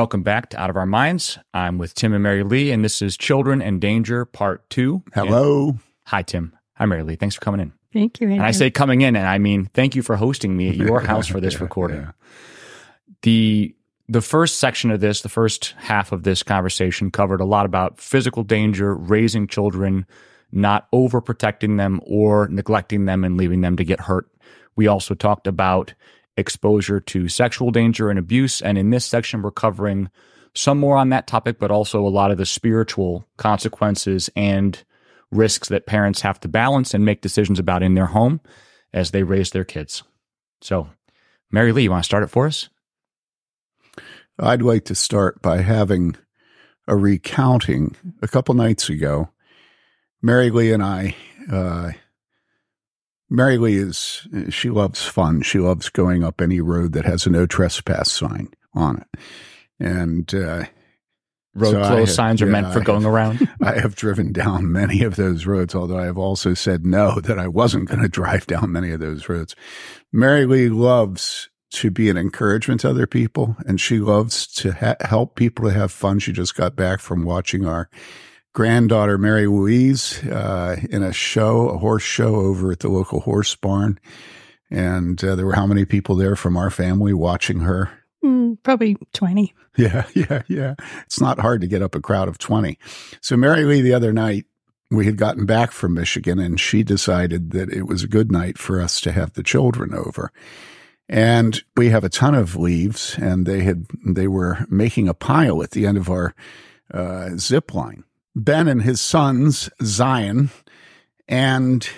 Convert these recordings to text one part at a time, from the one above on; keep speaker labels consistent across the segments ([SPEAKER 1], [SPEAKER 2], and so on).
[SPEAKER 1] welcome back to Out of Our Minds. I'm with Tim and Mary Lee, and this is Children and Danger Part Two.
[SPEAKER 2] Hello.
[SPEAKER 1] And hi, Tim. Hi, Mary Lee. Thanks for coming in.
[SPEAKER 3] Thank you. Andrew.
[SPEAKER 1] And I say coming in, and I mean thank you for hosting me at your house for this
[SPEAKER 2] Yeah,
[SPEAKER 1] recording.
[SPEAKER 2] yeah.
[SPEAKER 1] The the first section of this, the first half of this conversation, covered a lot about physical danger, raising children, not overprotecting them or neglecting them and leaving them to get hurt. We also talked about exposure to sexual danger and abuse. And in this section, we're covering some more on that topic, but also a lot of the spiritual consequences and risks that parents have to balance and make decisions about in their home as they raise their kids. So, Mary Lee, you want to start it for us?
[SPEAKER 2] I'd like to start by having a recounting. A couple nights ago, Mary Lee and I, uh, Mary Lee is, she loves fun. She loves going up any road that has a no trespass sign on it. And, uh,
[SPEAKER 1] Road
[SPEAKER 2] So
[SPEAKER 1] closed
[SPEAKER 2] have-
[SPEAKER 1] signs are
[SPEAKER 2] yeah,
[SPEAKER 1] meant for
[SPEAKER 2] I
[SPEAKER 1] going
[SPEAKER 2] have-
[SPEAKER 1] around.
[SPEAKER 2] I have driven down many of those roads, although I have also said no, that I wasn't going to drive down many of those roads. Mary Lee loves to be an encouragement to other people, and she loves to ha- help people to have fun. She just got back from watching our granddaughter, Mary Louise, uh, in a show, a horse show over at the local horse barn. And uh, there were how many people there from our family watching her?
[SPEAKER 3] Mm, probably 20.
[SPEAKER 2] Yeah, yeah, yeah. It's not hard to get up a crowd of 20. So, Mary Lee, the other night, we had gotten back from Michigan and she decided that it was a good night for us to have the children over. And we have a ton of leaves and they had, they were making a pile at the end of our uh, zip line. Ben and his sons, Zion and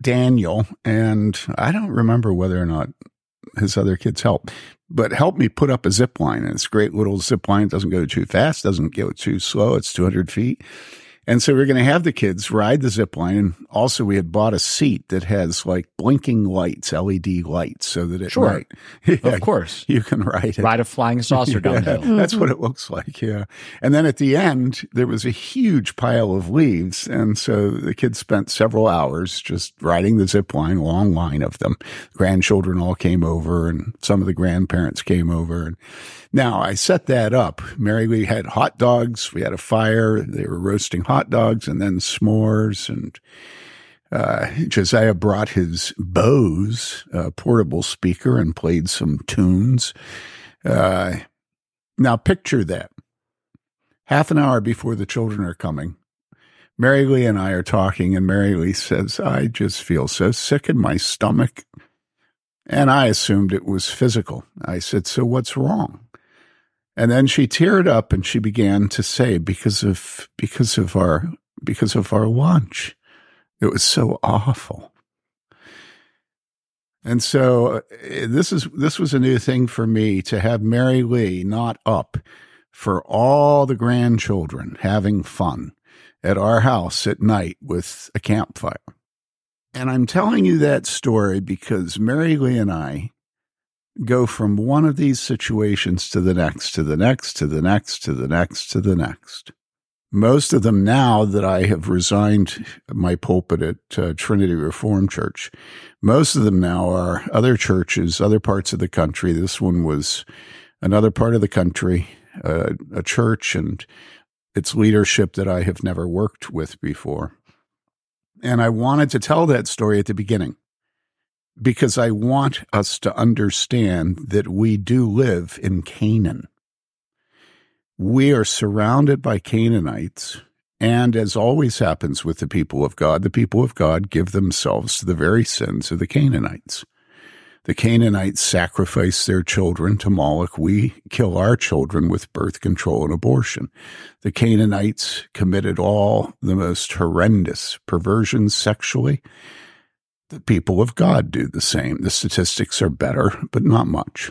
[SPEAKER 2] Daniel, and I don't remember whether or not his other kids helped, but helped me put up a zip line. And it's a great little zip line. It doesn't go too fast, doesn't go too slow. It's 200 feet. And so we're going to have the kids ride the zip line. And also we had bought a seat that has like blinking lights, LED lights so that at
[SPEAKER 1] Sure.
[SPEAKER 2] Yeah,
[SPEAKER 1] of course.
[SPEAKER 2] you can ride it.
[SPEAKER 1] Ride a flying saucer
[SPEAKER 2] Yeah,
[SPEAKER 1] downhill.
[SPEAKER 2] That's what it looks like. Yeah. And then at the end, there was a huge pile of leaves. And so the kids spent several hours just riding the zip line, a long line of them. Grandchildren all came over and some of the grandparents came over. And now I set that up. Mary Lee had hot dogs. We had a fire. They were roasting hot dogs and then s'mores and uh, Josiah brought his Bose uh, portable speaker and played some tunes. Uh, now picture that. Half an hour before the children are coming, Mary Lee and I are talking, and Mary Lee says, I just feel so sick in my stomach. And I assumed it was physical. I said, So what's wrong? And then she teared up and she began to say, because of because of our because of our lunch. It was so awful. And so uh, this is this was a new thing for me to have Mary Lee not up for all the grandchildren having fun at our house at night with a campfire. And I'm telling you that story because Mary Lee and I go from one of these situations to the next, to the next, to the next, to the next, to the next. Most of them now that I have resigned my pulpit at uh, Trinity Reformed Church, most of them now are other churches, other parts of the country. This one was another part of the country, uh, a church and its leadership that I have never worked with before. And I wanted to tell that story at the beginning because I want us to understand that we do live in Canaan. We are surrounded by Canaanites. And as always happens with the people of God, the people of God give themselves to the very sins of the Canaanites. The Canaanites sacrifice their children to Moloch. We kill our children with birth control and abortion. The Canaanites committed all the most horrendous perversions sexually. The people of God do the same. The statistics are better, but not much.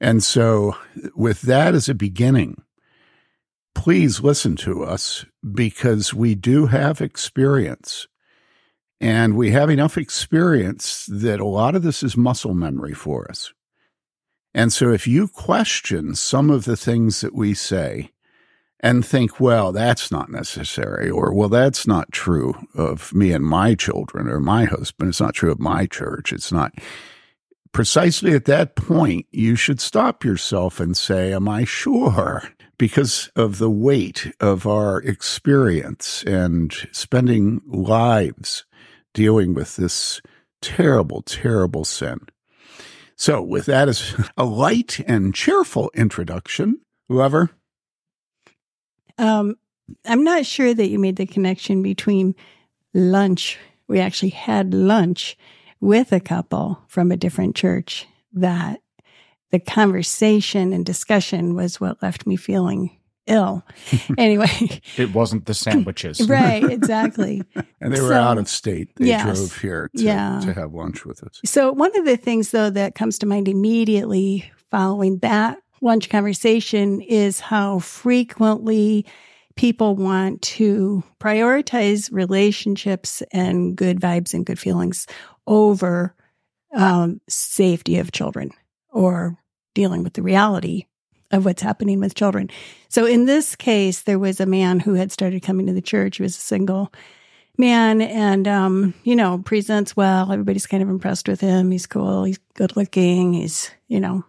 [SPEAKER 2] And so, with that as a beginning, please listen to us because we do have experience. And we have enough experience that a lot of this is muscle memory for us. And so if you question some of the things that we say and think, well, that's not necessary, or well, that's not true of me and my children or my husband, it's not true of my church, it's not. precisely at that point, you should stop yourself and say, Am I sure? Because of the weight of our experience and spending lives dealing with this terrible, terrible sin. So, with that as a light and cheerful introduction, whoever.
[SPEAKER 3] Um, I'm not sure that you made the connection between lunch. We actually had lunch with a couple from a different church that the conversation and discussion was what left me feeling ill. anyway,
[SPEAKER 1] it wasn't the sandwiches.
[SPEAKER 3] right, exactly.
[SPEAKER 2] and they were so, out of state. They yes, drove here to,
[SPEAKER 3] yeah.
[SPEAKER 2] to have lunch with us.
[SPEAKER 3] So, one of the things, though, that comes to mind immediately following that lunch conversation is how frequently people want to prioritize relationships and good vibes and good feelings over um, safety of children or dealing with the reality of what's happening with children. So in this case, there was a man who had started coming to the church. He was a single man and, um, you know, presents well. Everybody's kind of impressed with him. He's cool. He's good looking. He's, you know.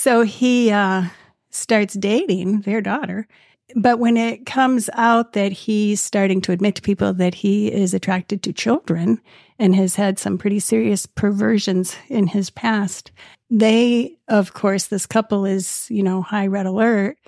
[SPEAKER 3] So he uh, starts dating their daughter. But when it comes out that he's starting to admit to people that he is attracted to children and has had some pretty serious perversions in his past, they, of course, this couple is, you know, high red alert,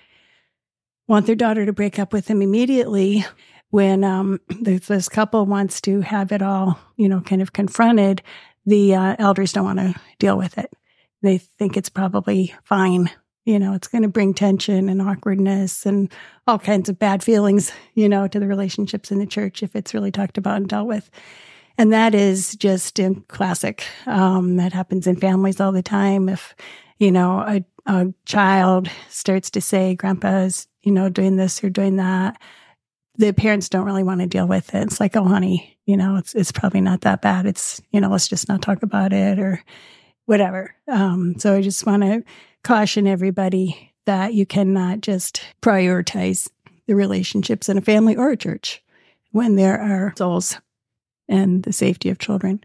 [SPEAKER 3] want their daughter to break up with him immediately when um, this couple wants to have it all, you know, kind of confronted. The uh, elders don't want to deal with it. They think it's probably fine you know, it's going to bring tension and awkwardness and all kinds of bad feelings, you know, to the relationships in the church if it's really talked about and dealt with. And that is just a classic. Um, that happens in families all the time. If, you know, a, a child starts to say, Grandpa's, you know, doing this or doing that, the parents don't really want to deal with it. It's like, oh, honey, you know, it's it's probably not that bad. It's you know, let's just not talk about it or whatever. Um, so I just want to caution everybody that you cannot just prioritize the relationships in a family or a church when there are souls and the safety of children.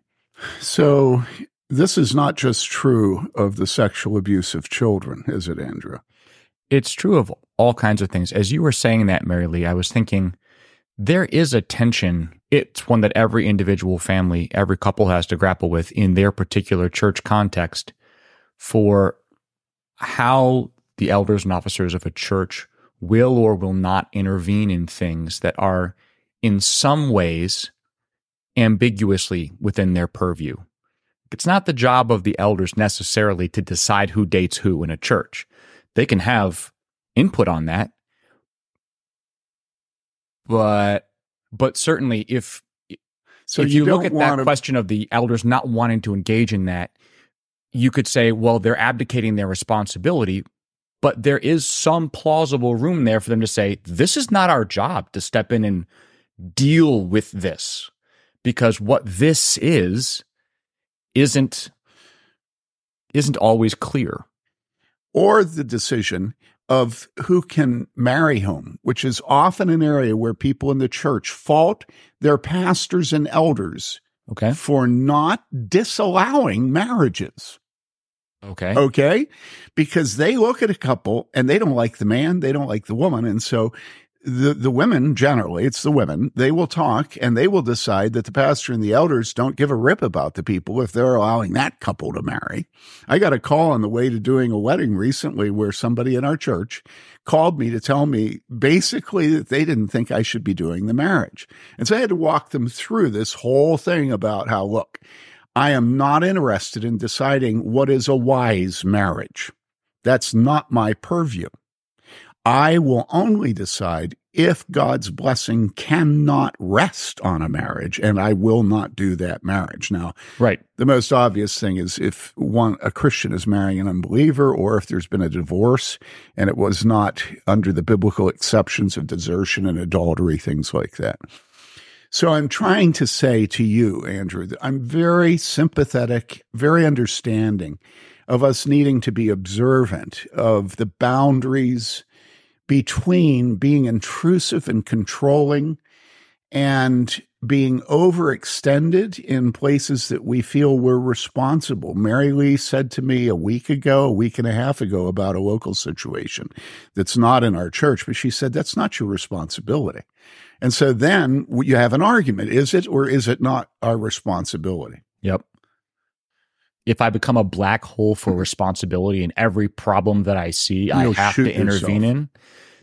[SPEAKER 2] So, this is not just true of the sexual abuse of children, is it, Andrew?
[SPEAKER 1] It's true of all kinds of things. As you were saying that, Mary Lee, I was thinking there is a tension. It's one that every individual family, every couple has to grapple with in their particular church context for how the elders and officers of a church will or will not intervene in things that are in some ways ambiguously within their purview. It's not the job of the elders necessarily to decide who dates who in a church. They can have input on that. But but certainly if so if you, you look at that to... question of the elders not wanting to engage in that, you could say, well, they're abdicating their responsibility, but there is some plausible room there for them to say, this is not our job to step in and deal with this because what this is isn't isn't always clear.
[SPEAKER 2] Or the decision of who can marry whom which is often an area where people in the church fault their pastors and elders
[SPEAKER 1] okay.
[SPEAKER 2] for not disallowing marriages
[SPEAKER 1] Okay.
[SPEAKER 2] Okay. Because they look at a couple and they don't like the man, they don't like the woman. And so the, the women, generally, it's the women, they will talk and they will decide that the pastor and the elders don't give a rip about the people if they're allowing that couple to marry. I got a call on the way to doing a wedding recently where somebody in our church called me to tell me basically that they didn't think I should be doing the marriage. And so I had to walk them through this whole thing about how, look, I am not interested in deciding what is a wise marriage. That's not my purview. I will only decide if God's blessing cannot rest on a marriage, and I will not do that marriage. Now,
[SPEAKER 1] right.
[SPEAKER 2] The most obvious thing is if one a Christian is marrying an unbeliever, or if there's been a divorce and it was not under the biblical exceptions of desertion and adultery, things like that. So I'm trying to say to you, Andrew, that I'm very sympathetic, very understanding of us needing to be observant of the boundaries between being intrusive and controlling and being overextended in places that we feel we're responsible. Mary Lee said to me a week ago, a week and a half ago about a local situation that's not in our church, but she said, that's not your responsibility. And so then you have an argument. Is it or is it not our responsibility?
[SPEAKER 1] Yep. If I become a black hole for responsibility in every problem that I see, You'll I have to intervene yourself. in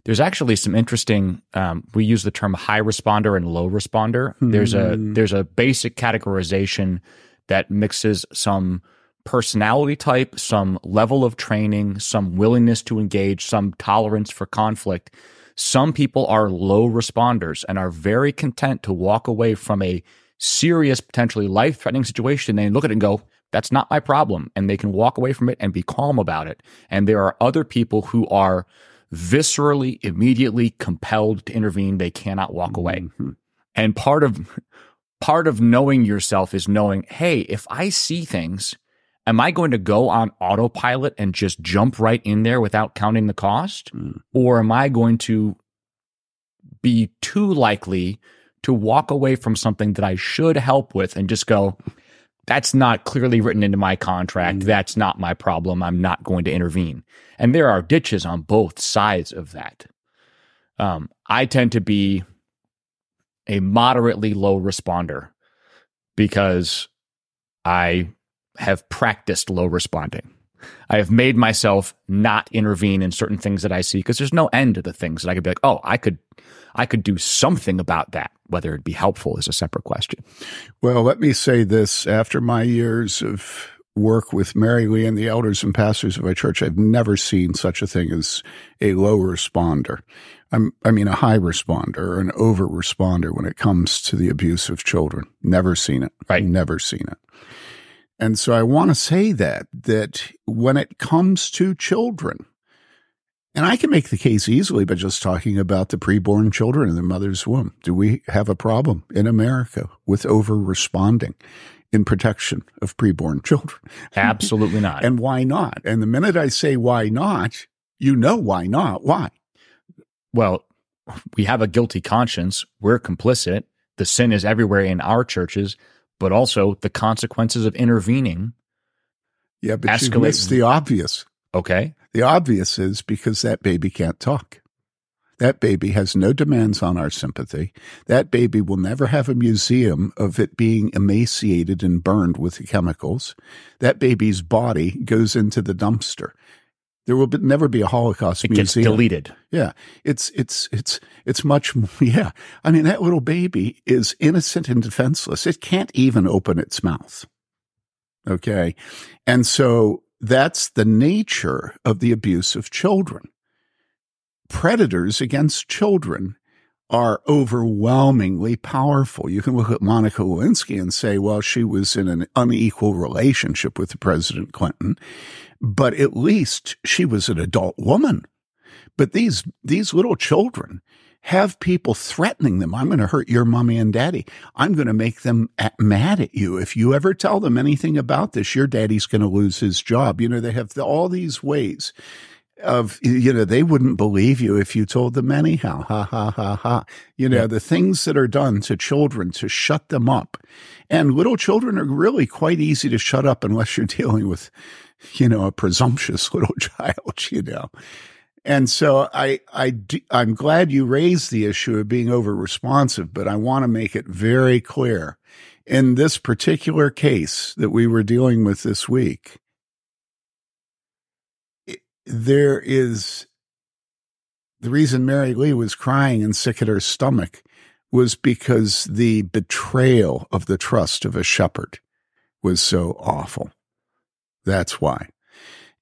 [SPEAKER 1] there's actually some interesting. Um, we use the term high responder and low responder. Hmm. There's a hmm. there's a basic categorization that mixes some personality type, some level of training, some willingness to engage, some tolerance for conflict. Some people are low responders and are very content to walk away from a serious, potentially life threatening situation and look at it and go, that's not my problem. And they can walk away from it and be calm about it. And there are other people who are viscerally, immediately compelled to intervene. They cannot walk away. Mm-hmm. And part of part of knowing yourself is knowing, hey, if I see things, am I going to go on autopilot and just jump right in there without counting the cost? Mm. Or am I going to be too likely to walk away from something that I should help with and just go, that's not clearly written into my contract. Mm. That's not my problem. I'm not going to intervene. And there are ditches on both sides of that. Um, I tend to be a moderately low responder because I have practiced low responding. I have made myself not intervene in certain things that I see because there's no end to the things that I could be like, oh, I could I could do something about that. Whether it'd be helpful is a separate question.
[SPEAKER 2] Well, let me say this after my years of work with Mary Lee and the elders and pastors of my church, I've never seen such a thing as a low responder. I'm, I mean, a high responder or an over responder when it comes to the abuse of children. Never seen it.
[SPEAKER 1] Right.
[SPEAKER 2] Never seen it. And so I want to say that, that when it comes to children, and I can make the case easily by just talking about the preborn children in their mother's womb. Do we have a problem in America with over responding in protection of preborn children?
[SPEAKER 1] Absolutely not.
[SPEAKER 2] and why not? And the minute I say why not, you know why not. Why?
[SPEAKER 1] Well, we have a guilty conscience. We're complicit. The sin is everywhere in our churches, but also the consequences of intervening.
[SPEAKER 2] Yeah, but escalate. you miss the obvious.
[SPEAKER 1] Okay.
[SPEAKER 2] The obvious is because that baby can't talk. That baby has no demands on our sympathy. That baby will never have a museum of it being emaciated and burned with chemicals. That baby's body goes into the dumpster. There will be, never be a Holocaust
[SPEAKER 1] it
[SPEAKER 2] museum.
[SPEAKER 1] Gets deleted.
[SPEAKER 2] Yeah, it's it's it's it's much. Yeah, I mean that little baby is innocent and defenseless. It can't even open its mouth. Okay, and so that's the nature of the abuse of children. Predators against children are overwhelmingly powerful. You can look at Monica Lewinsky and say, well, she was in an unequal relationship with President Clinton, but at least she was an adult woman. But these, these little children have people threatening them. I'm going to hurt your mommy and daddy. I'm going to make them mad at you. If you ever tell them anything about this, your daddy's going to lose his job. You know, they have all these ways of, you know, they wouldn't believe you if you told them anyhow. Ha ha ha ha. You know, yeah. the things that are done to children to shut them up. And little children are really quite easy to shut up unless you're dealing with, you know, a presumptuous little child, you know. And so I, I, I'm glad you raised the issue of being over responsive, but I want to make it very clear in this particular case that we were dealing with this week. There is the reason Mary Lee was crying and sick at her stomach was because the betrayal of the trust of a shepherd was so awful. That's why.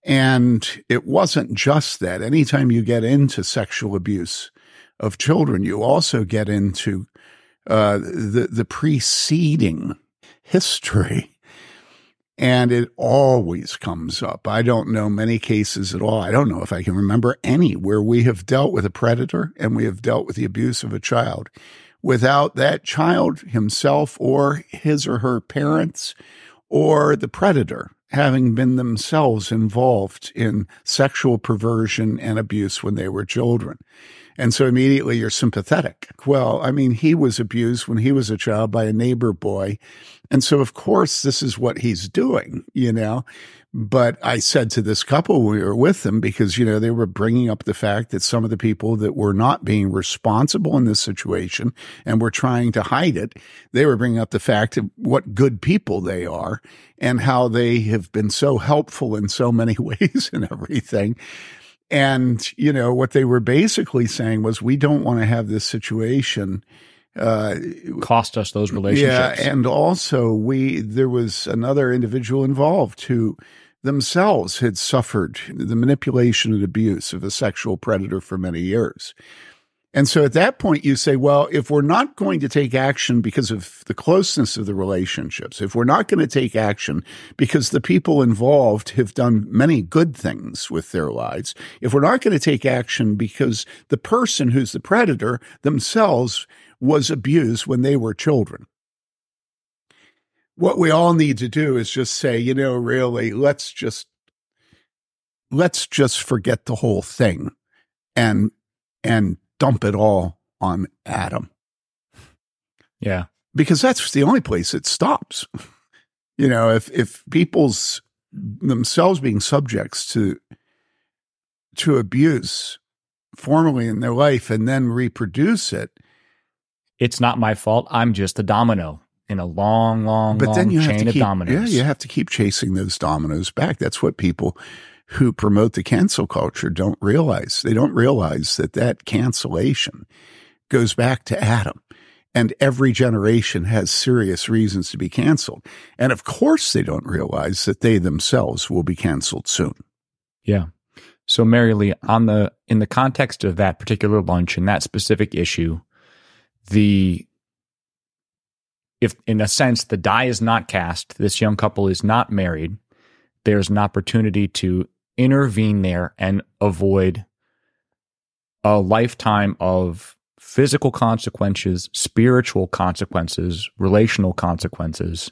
[SPEAKER 2] And it wasn't just that. Anytime you get into sexual abuse of children, you also get into uh, the the preceding history, and it always comes up. I don't know many cases at all. I don't know if I can remember any where we have dealt with a predator and we have dealt with the abuse of a child without that child himself or his or her parents or the predator having been themselves involved in sexual perversion and abuse when they were children. And so immediately you're sympathetic. Well, I mean, he was abused when he was a child by a neighbor boy. And so, of course, this is what he's doing, you know. But I said to this couple, we were with them because, you know, they were bringing up the fact that some of the people that were not being responsible in this situation and were trying to hide it, they were bringing up the fact of what good people they are and how they have been so helpful in so many ways and everything. And, you know, what they were basically saying was, we don't want to have this situation
[SPEAKER 1] uh, cost us those relationships.
[SPEAKER 2] Yeah, and also we there was another individual involved who themselves had suffered the manipulation and abuse of a sexual predator for many years. And so at that point, you say, well, if we're not going to take action because of the closeness of the relationships, if we're not going to take action because the people involved have done many good things with their lives, if we're not going to take action because the person who's the predator themselves was abused when they were children, what we all need to do is just say, you know, really, let's just let's just forget the whole thing and and dump it all on Adam.
[SPEAKER 1] Yeah.
[SPEAKER 2] Because that's the only place it stops. You know, if if people's themselves being subjects to to abuse formally in their life and then reproduce it.
[SPEAKER 1] It's not my fault. I'm just a domino in a long, long, but long then you chain have to
[SPEAKER 2] keep,
[SPEAKER 1] dominoes.
[SPEAKER 2] Yeah, you have to keep chasing those dominoes back. That's what people who promote the cancel culture don't realize. They don't realize that that cancellation goes back to Adam. And every generation has serious reasons to be canceled. And of course, they don't realize that they themselves will be canceled soon.
[SPEAKER 1] Yeah. So, Mary Lee, on the in the context of that particular lunch and that specific issue, the if in a sense the die is not cast, this young couple is not married, there's an opportunity to intervene there and avoid a lifetime of physical consequences, spiritual consequences, relational consequences.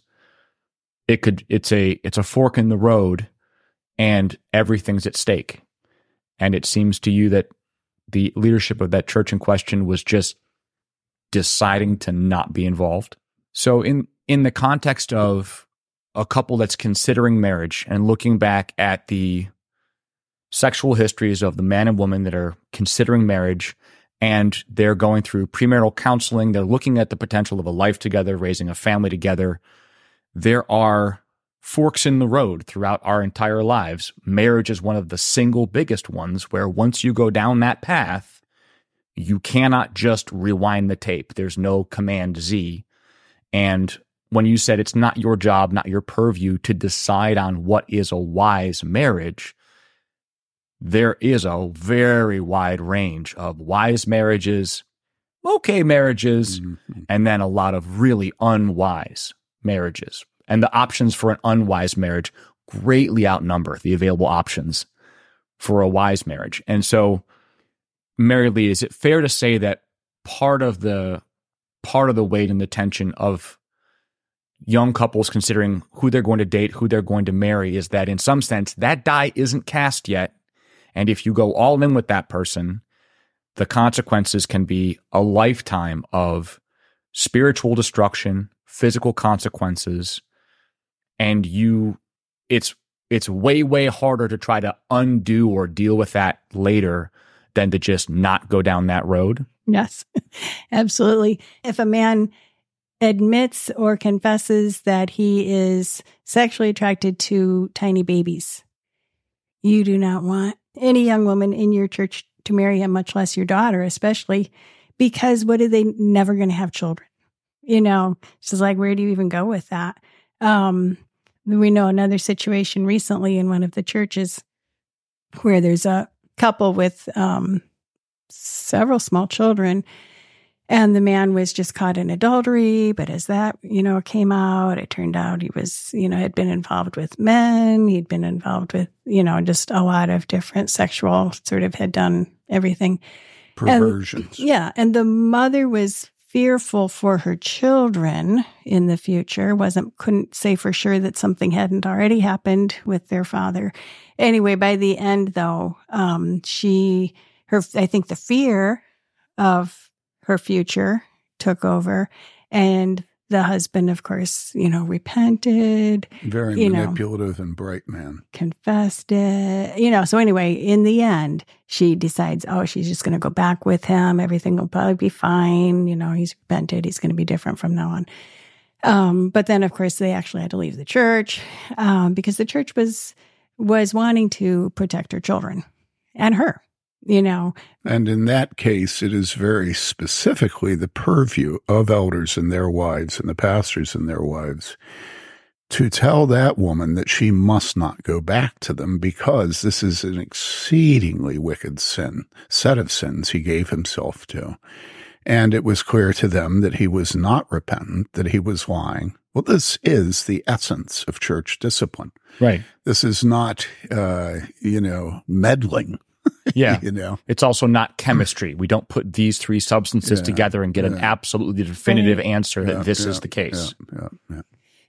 [SPEAKER 1] It could it's a it's a fork in the road and everything's at stake. And it seems to you that the leadership of that church in question was just deciding to not be involved. So in in the context of a couple that's considering marriage and looking back at the sexual histories of the man and woman that are considering marriage and they're going through premarital counseling, they're looking at the potential of a life together, raising a family together. There are forks in the road throughout our entire lives. Marriage is one of the single biggest ones where once you go down that path, you cannot just rewind the tape. There's no command Z. And when you said it's not your job, not your purview to decide on what is a wise marriage, there is a very wide range of wise marriages, okay marriages, mm-hmm. and then a lot of really unwise marriages. And the options for an unwise marriage greatly outnumber the available options for a wise marriage. And so, Mary Lee, is it fair to say that part of the part of the weight and the tension of young couples considering who they're going to date, who they're going to marry is that in some sense that die isn't cast yet. And if you go all in with that person, the consequences can be a lifetime of spiritual destruction, physical consequences, and you it's it's way way harder to try to undo or deal with that later than to just not go down that road.
[SPEAKER 3] Yes, absolutely. If a man admits or confesses that he is sexually attracted to tiny babies, you do not want any young woman in your church to marry him, much less your daughter, especially because what are they never going to have children? You know, she's like, where do you even go with that? Um, we know another situation recently in one of the churches where there's a couple with um, several small children. And the man was just caught in adultery. But as that, you know, came out, it turned out he was, you know, had been involved with men. He'd been involved with, you know, just a lot of different sexual sort of had done everything.
[SPEAKER 2] Perversions.
[SPEAKER 3] And, yeah. And the mother was fearful for her children in the future wasn't couldn't say for sure that something hadn't already happened with their father anyway by the end though um, she her, I think the fear of her future took over. And the husband, of course, you know, repented,
[SPEAKER 2] Very
[SPEAKER 3] You know.
[SPEAKER 2] manipulative and bright man.
[SPEAKER 3] confessed it, you know. So, anyway, in the end, she decides, oh, she's just going to go back with him. Everything will probably be fine. You know, he's repented. He's going to be different from now on. Um, but then, of course, they actually had to leave the church um, because the church was was wanting to protect her children and her. You know,
[SPEAKER 2] And in that case, it is very specifically the purview of elders and their wives and the pastors and their wives to tell that woman that she must not go back to them because this is an exceedingly wicked sin, set of sins he gave himself to. And it was clear to them that he was not repentant, that he was lying. Well, this is the essence of church discipline.
[SPEAKER 1] Right.
[SPEAKER 2] This is not, uh, you know, meddling,
[SPEAKER 1] Yeah.
[SPEAKER 2] you know.
[SPEAKER 1] It's also not chemistry. We don't put these three substances
[SPEAKER 2] Yeah,
[SPEAKER 1] together and get an absolutely definitive answer that
[SPEAKER 2] Yeah,
[SPEAKER 1] this is the case.
[SPEAKER 2] Yeah, yeah, yeah.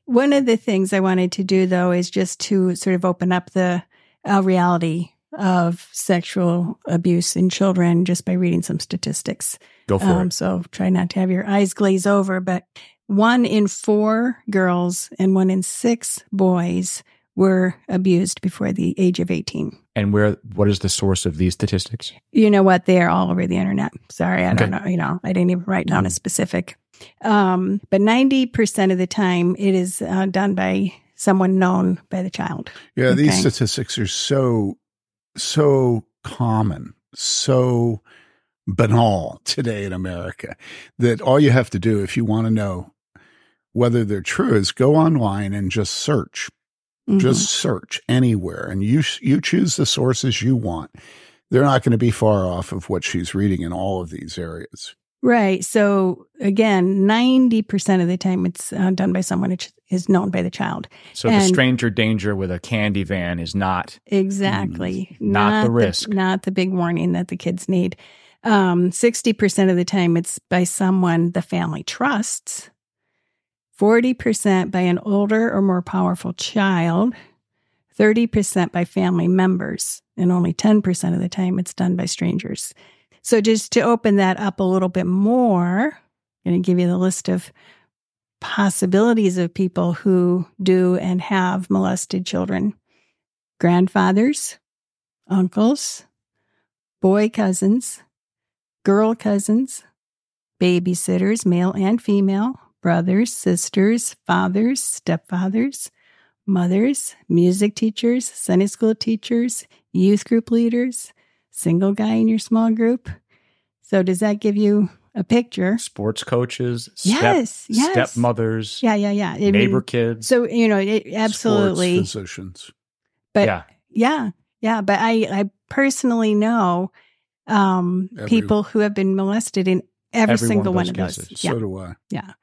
[SPEAKER 3] One of the things I wanted to do, though, is just to sort of open up the uh, reality of sexual abuse in children just by reading some statistics.
[SPEAKER 1] Go for
[SPEAKER 3] Um,
[SPEAKER 1] it.
[SPEAKER 3] so try not to have your eyes glaze over, but one in four girls and one in six boys were abused before the age of 18.
[SPEAKER 1] And where? What is the source of these statistics?
[SPEAKER 3] You know what? They are all over the internet. Sorry, I don't know. You know, I didn't even write down a specific. Um, but 90% of the time, it is uh, done by someone known by the child.
[SPEAKER 2] Yeah, these
[SPEAKER 3] Okay.
[SPEAKER 2] statistics are so so common, so banal today in America that all you have to do if you want to know whether they're true is go online and just search.
[SPEAKER 3] Mhm.
[SPEAKER 2] Just search anywhere and you you choose the sources you want. They're not going to be far off of what she's reading in all of these areas.
[SPEAKER 3] Right. So again, 90% of the time it's uh, done by someone which is known by the child.
[SPEAKER 1] So the stranger danger with a candy van is not.
[SPEAKER 3] Exactly.
[SPEAKER 1] Mm, not the risk.
[SPEAKER 3] not the big warning that the kids need. Um, 60% of the time it's by someone the family trusts. 40% by an older or more powerful child. 30% by family members. And only 10% of the time it's done by strangers. So just to open that up a little bit more, I'm going to give you the list of possibilities of people who do and have molested children grandfathers, uncles, boy cousins, girl cousins, babysitters, male and female, brothers, sisters, fathers, stepfathers, mothers, music teachers, Sunday school teachers, youth group leaders, single guy in your small group. So, does that give you a picture?
[SPEAKER 1] Sports coaches, step,
[SPEAKER 3] Yes, yes.
[SPEAKER 1] stepmothers,
[SPEAKER 3] Yeah, yeah, yeah. I mean,
[SPEAKER 1] neighbor kids.
[SPEAKER 3] So, you know, it, absolutely.
[SPEAKER 2] Sports physicians.
[SPEAKER 3] But
[SPEAKER 1] yeah.
[SPEAKER 3] Yeah, yeah, but I I personally know um
[SPEAKER 2] Every-
[SPEAKER 3] people who have been molested in every,
[SPEAKER 1] Every one
[SPEAKER 3] single
[SPEAKER 1] of
[SPEAKER 3] one of those.
[SPEAKER 1] cases.
[SPEAKER 3] Yeah,
[SPEAKER 2] So do I.
[SPEAKER 3] yeah,
[SPEAKER 2] Yeah.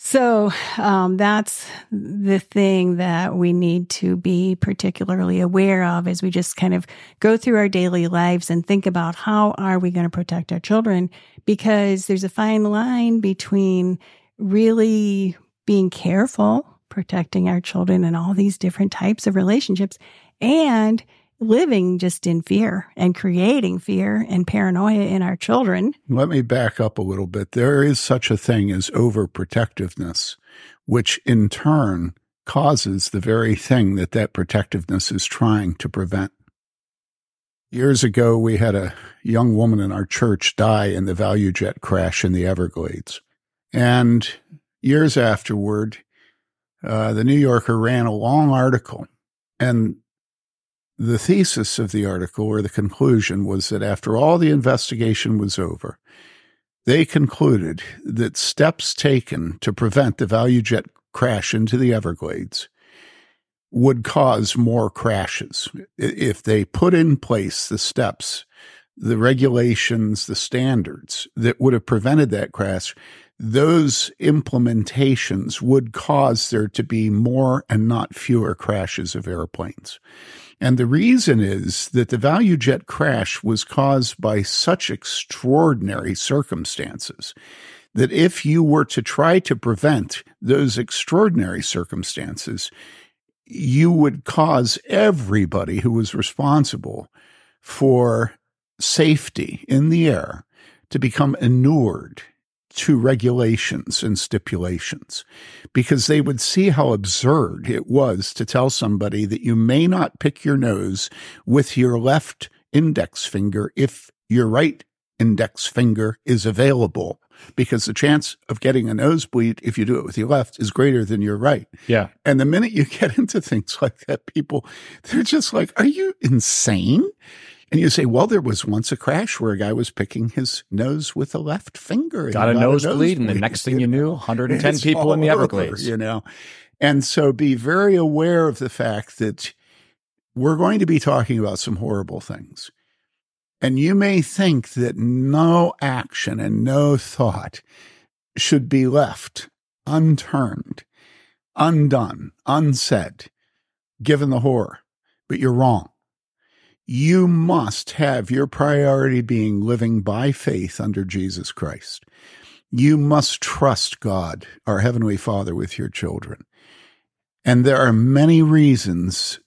[SPEAKER 3] So um, that's the thing that we need to be particularly aware of as we just kind of go through our daily lives and think about how are we going to protect our children? Because there's a fine line between really being careful protecting our children in all these different types of relationships and living just in fear and creating fear and paranoia in our children.
[SPEAKER 2] Let me back up a little bit. There is such a thing as overprotectiveness, which in turn causes the very thing that that protectiveness is trying to prevent. Years ago, we had a young woman in our church die in the ValuJet crash in the Everglades. And years afterward, uh, the New Yorker ran a long article. And the thesis of the article or the conclusion was that after all the investigation was over, they concluded that steps taken to prevent the ValuJet crash into the Everglades would cause more crashes. If they put in place the steps, the regulations, the standards that would have prevented that crash, those implementations would cause there to be more and not fewer crashes of airplanes. And the reason is that the ValuJet crash was caused by such extraordinary circumstances that if you were to try to prevent those extraordinary circumstances, you would cause everybody who was responsible for safety in the air to become inured to regulations and stipulations because they would see how absurd it was to tell somebody that you may not pick your nose with your left index finger if your right index finger is available because the chance of getting a nosebleed if you do it with your left is greater than your right.
[SPEAKER 1] Yeah.
[SPEAKER 2] And the minute you get into things like that, people, they're just like, are you insane? And you say, well, there was once a crash where a guy was picking his nose with a left finger.
[SPEAKER 1] Got a nosebleed, and the next thing you knew, 110 people in the Everglades.
[SPEAKER 2] over, you know. And so be very aware of the fact that we're going to be talking about some horrible things. And you may think that no action and no thought should be left unturned, undone, unsaid, given the horror. But you're wrong. You must have your priority being living by faith under Jesus Christ. You must trust God, our Heavenly Father, with your children. And there are many reasons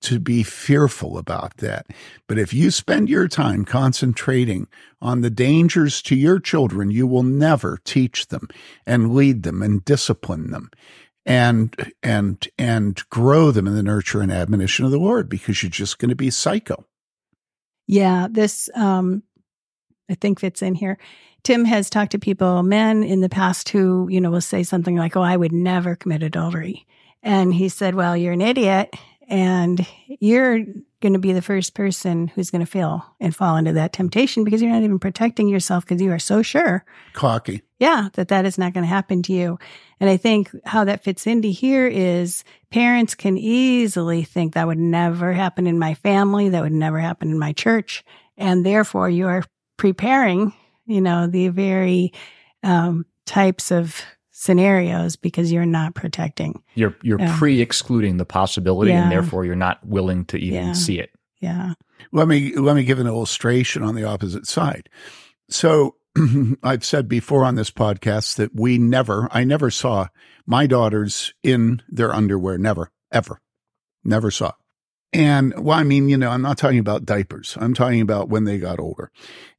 [SPEAKER 2] to be fearful about that. But if you spend your time concentrating on the dangers to your children, you will never teach them and lead them and discipline them and and and grow them in the nurture and admonition of the Lord because you're just going to be psycho.
[SPEAKER 3] Yeah, this um I think fits in here. Tim has talked to people, men in the past who, you know, will say something like, "Oh, I would never commit adultery." And he said, "Well, you're an idiot and you're going to be the first person who's going to fail and fall into that temptation because you're not even protecting yourself because you are so sure
[SPEAKER 2] Cocky.
[SPEAKER 3] Yeah, that that is not going to happen to you. And I think how that fits into here is parents can easily think that would never happen in my family, that would never happen in my church. And therefore you are preparing, you know, the very um, types of scenarios because you're not protecting.
[SPEAKER 1] You're you're
[SPEAKER 3] Yeah.
[SPEAKER 1] pre-excluding the possibility,
[SPEAKER 3] Yeah.
[SPEAKER 1] and therefore you're not willing to even
[SPEAKER 3] Yeah.
[SPEAKER 1] see it.
[SPEAKER 3] Yeah.
[SPEAKER 2] Let me let me give an illustration on the opposite side. So I've said before on this podcast that we never, I never saw my daughters in their underwear. Never, ever, never saw. And well, I mean, you know, I'm not talking about diapers. I'm talking about when they got older.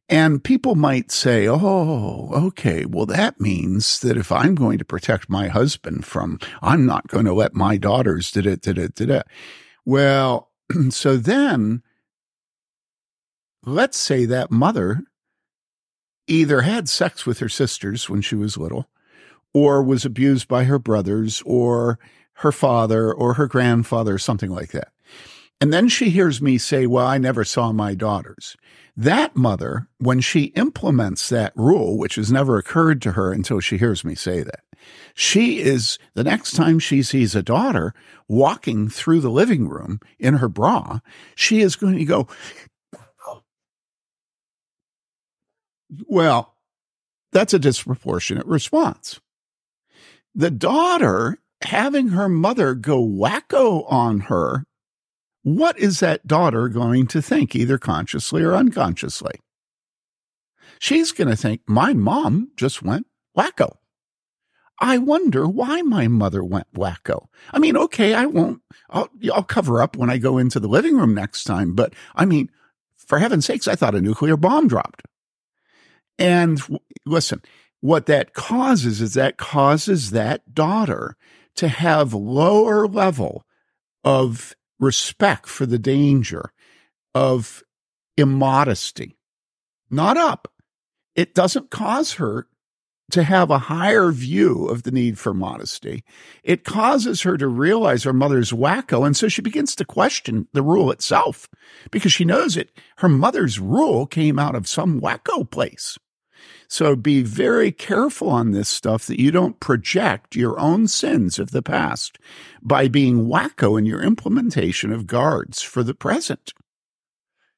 [SPEAKER 2] And people might say, oh, okay, well, that means that if I'm going to protect my husband from, I'm not going to let my daughters, did it, did it, did it. Well, so then let's say that mother either had sex with her sisters when she was little, or was abused by her brothers, or her father, or her grandfather, or something like that. And then she hears me say, Well, I never saw my daughters. That mother, when she implements that rule, which has never occurred to her until she hears me say that, she is, the next time she sees a daughter walking through the living room in her bra, she is going to go, Well, that's a disproportionate response. The daughter having her mother go wacko on her, what is that daughter going to think, either consciously or unconsciously? She's going to think, my mom just went wacko. I wonder why my mother went wacko. I mean, okay, I won't, I'll, I'll cover up when I go into the living room next time, but I mean, for heaven's sakes, I thought a nuclear bomb dropped. And listen, what that causes is that causes that daughter to have lower level of respect for the danger of immodesty, not up. It doesn't cause her to have a higher view of the need for modesty. It causes her to realize her mother's wacko. And so she begins to question the rule itself because she knows it. Her mother's rule came out of some wacko place. So be very careful on this stuff that you don't project your own sins of the past by being wacko in your implementation of guards for the present.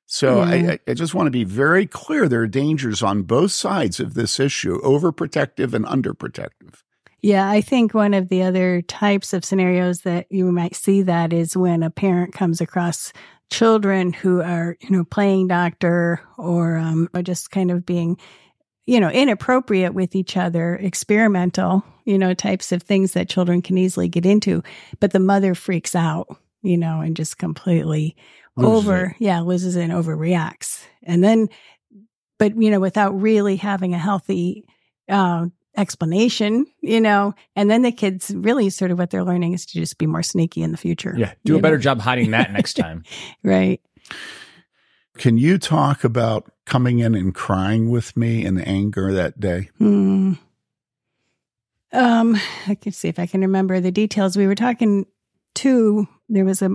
[SPEAKER 2] So. I, I just want to be very clear. There are dangers on both sides of this issue, overprotective and underprotective.
[SPEAKER 3] Yeah, I think one of the other types of scenarios that you might see that is when a parent comes across children who are, you know, playing doctor or, um, or just kind of being, you know, inappropriate with each other, experimental, you know, types of things that children can easily get into. But the mother freaks out, you know, and just completely
[SPEAKER 1] Loses
[SPEAKER 3] over, yeah, loses it and overreacts. And then, but you know, without really having a healthy uh, explanation, you know, and then the kids really sort of what they're learning is to just be more sneaky in the future.
[SPEAKER 1] Yeah, do a better know? job hiding that next time.
[SPEAKER 3] right.
[SPEAKER 2] Can you talk about coming in and crying with me in anger that day?
[SPEAKER 3] Hmm. Um, I can see if I can remember the details. We were talking to there was a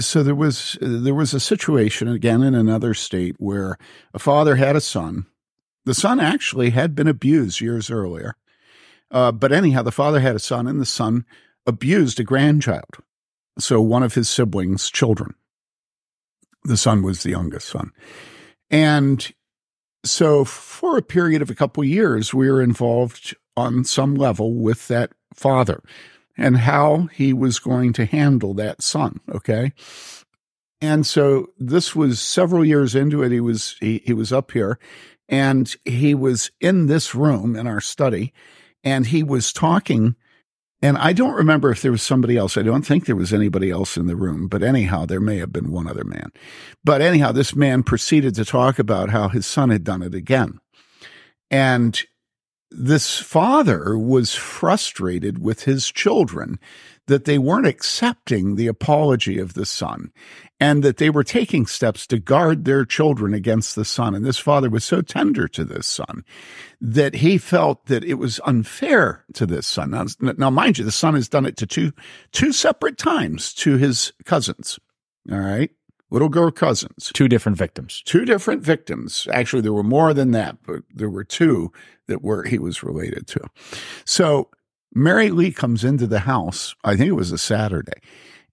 [SPEAKER 2] so there was there was a situation again in another state where a father had a son. The son actually had been abused years earlier, uh, but anyhow, the father had a son, and the son abused a grandchild. So one of his siblings' children. The son was the youngest son, and so for a period of a couple of years, we were involved on some level with that father and how he was going to handle that son. Okay. And so this was several years into it. He was, he, he was up here and he was in this room in our study and he was talking. And I don't remember if there was somebody else. I don't think there was anybody else in the room, but anyhow, there may have been one other man. But anyhow, this man proceeded to talk about how his son had done it again. And this father was frustrated with his children that they weren't accepting the apology of the son and that they were taking steps to guard their children against the son. And this father was so tender to this son that he felt that it was unfair to this son. Now, now mind you, the son has done it to two, two separate times to his cousins. All right little girl cousins.
[SPEAKER 1] Two different victims.
[SPEAKER 2] Two different victims. Actually, there were more than that, but there were two that were he was related to. So Mary Lee comes into the house. I think it was a Saturday,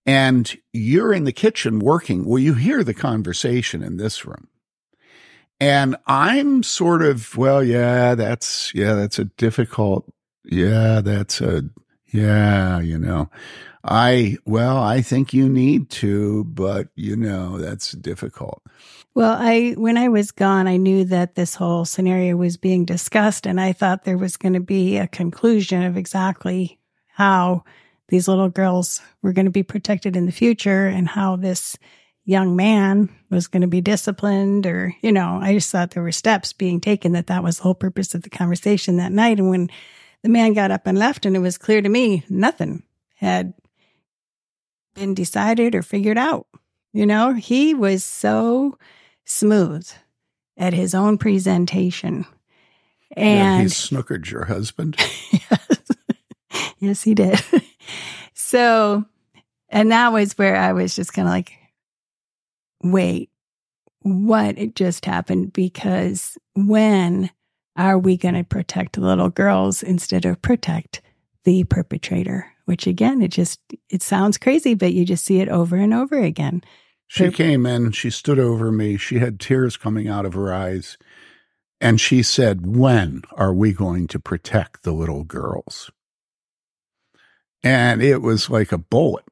[SPEAKER 2] and you're in the kitchen working. Well, you hear the conversation in this room. And I'm sort of, well, yeah, that's, yeah, that's a difficult, yeah, that's a, yeah, you know, I, well, I think you need to, but you know, that's difficult.
[SPEAKER 3] Well, I, when I was gone, I knew that this whole scenario was being discussed and I thought there was going to be a conclusion of exactly how these little girls were going to be protected in the future and how this young man was going to be disciplined or, you know, I just thought there were steps being taken that that was the whole purpose of the conversation that night. And when the man got up and left and it was clear to me nothing had been decided or figured out. You know, he was so smooth at his own presentation. And
[SPEAKER 2] he snookered your husband.
[SPEAKER 3] yes. yes, he did. so, and that was where I was just kind of like, wait, what it just happened? Because when are we going to protect little girls instead of protect the perpetrator? Which again, it just, it sounds crazy, but you just see it over and over again.
[SPEAKER 2] She came in, she stood over me, she had tears coming out of her eyes, and she said, When are we going to protect the little girls? And it was like a bullet.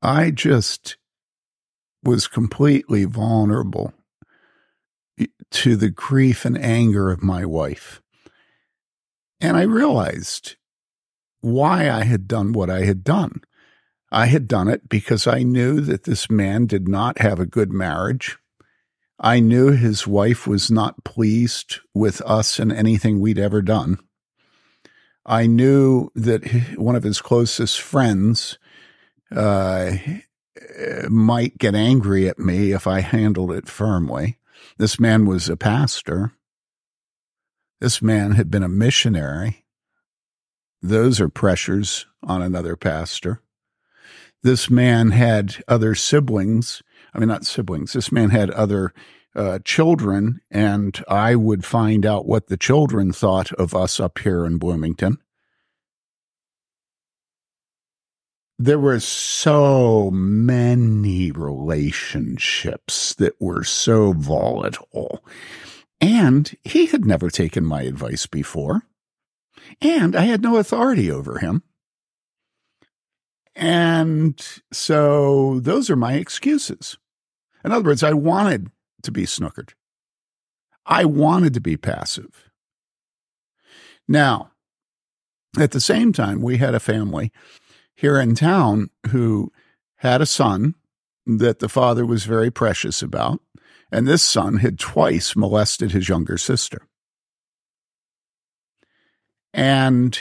[SPEAKER 2] I just was completely vulnerable to the grief and anger of my wife. And I realized why I had done what I had done. I had done it because I knew that this man did not have a good marriage. I knew his wife was not pleased with us and anything we'd ever done. I knew that one of his closest friends uh, might get angry at me if I handled it firmly. This man was a pastor. This man had been a missionary. Those are pressures on another pastor. This man had other siblings. I mean, not siblings. This man had other uh, children, and I would find out what the children thought of us up here in Bloomington. There were so many relationships that were so volatile. And he had never taken my advice before and I had no authority over him. And so those are my excuses. In other words, I wanted to be snookered. I wanted to be passive. Now, at the same time, we had a family here in town who had a son that the father was very precious about. And this son had twice molested his younger sister. And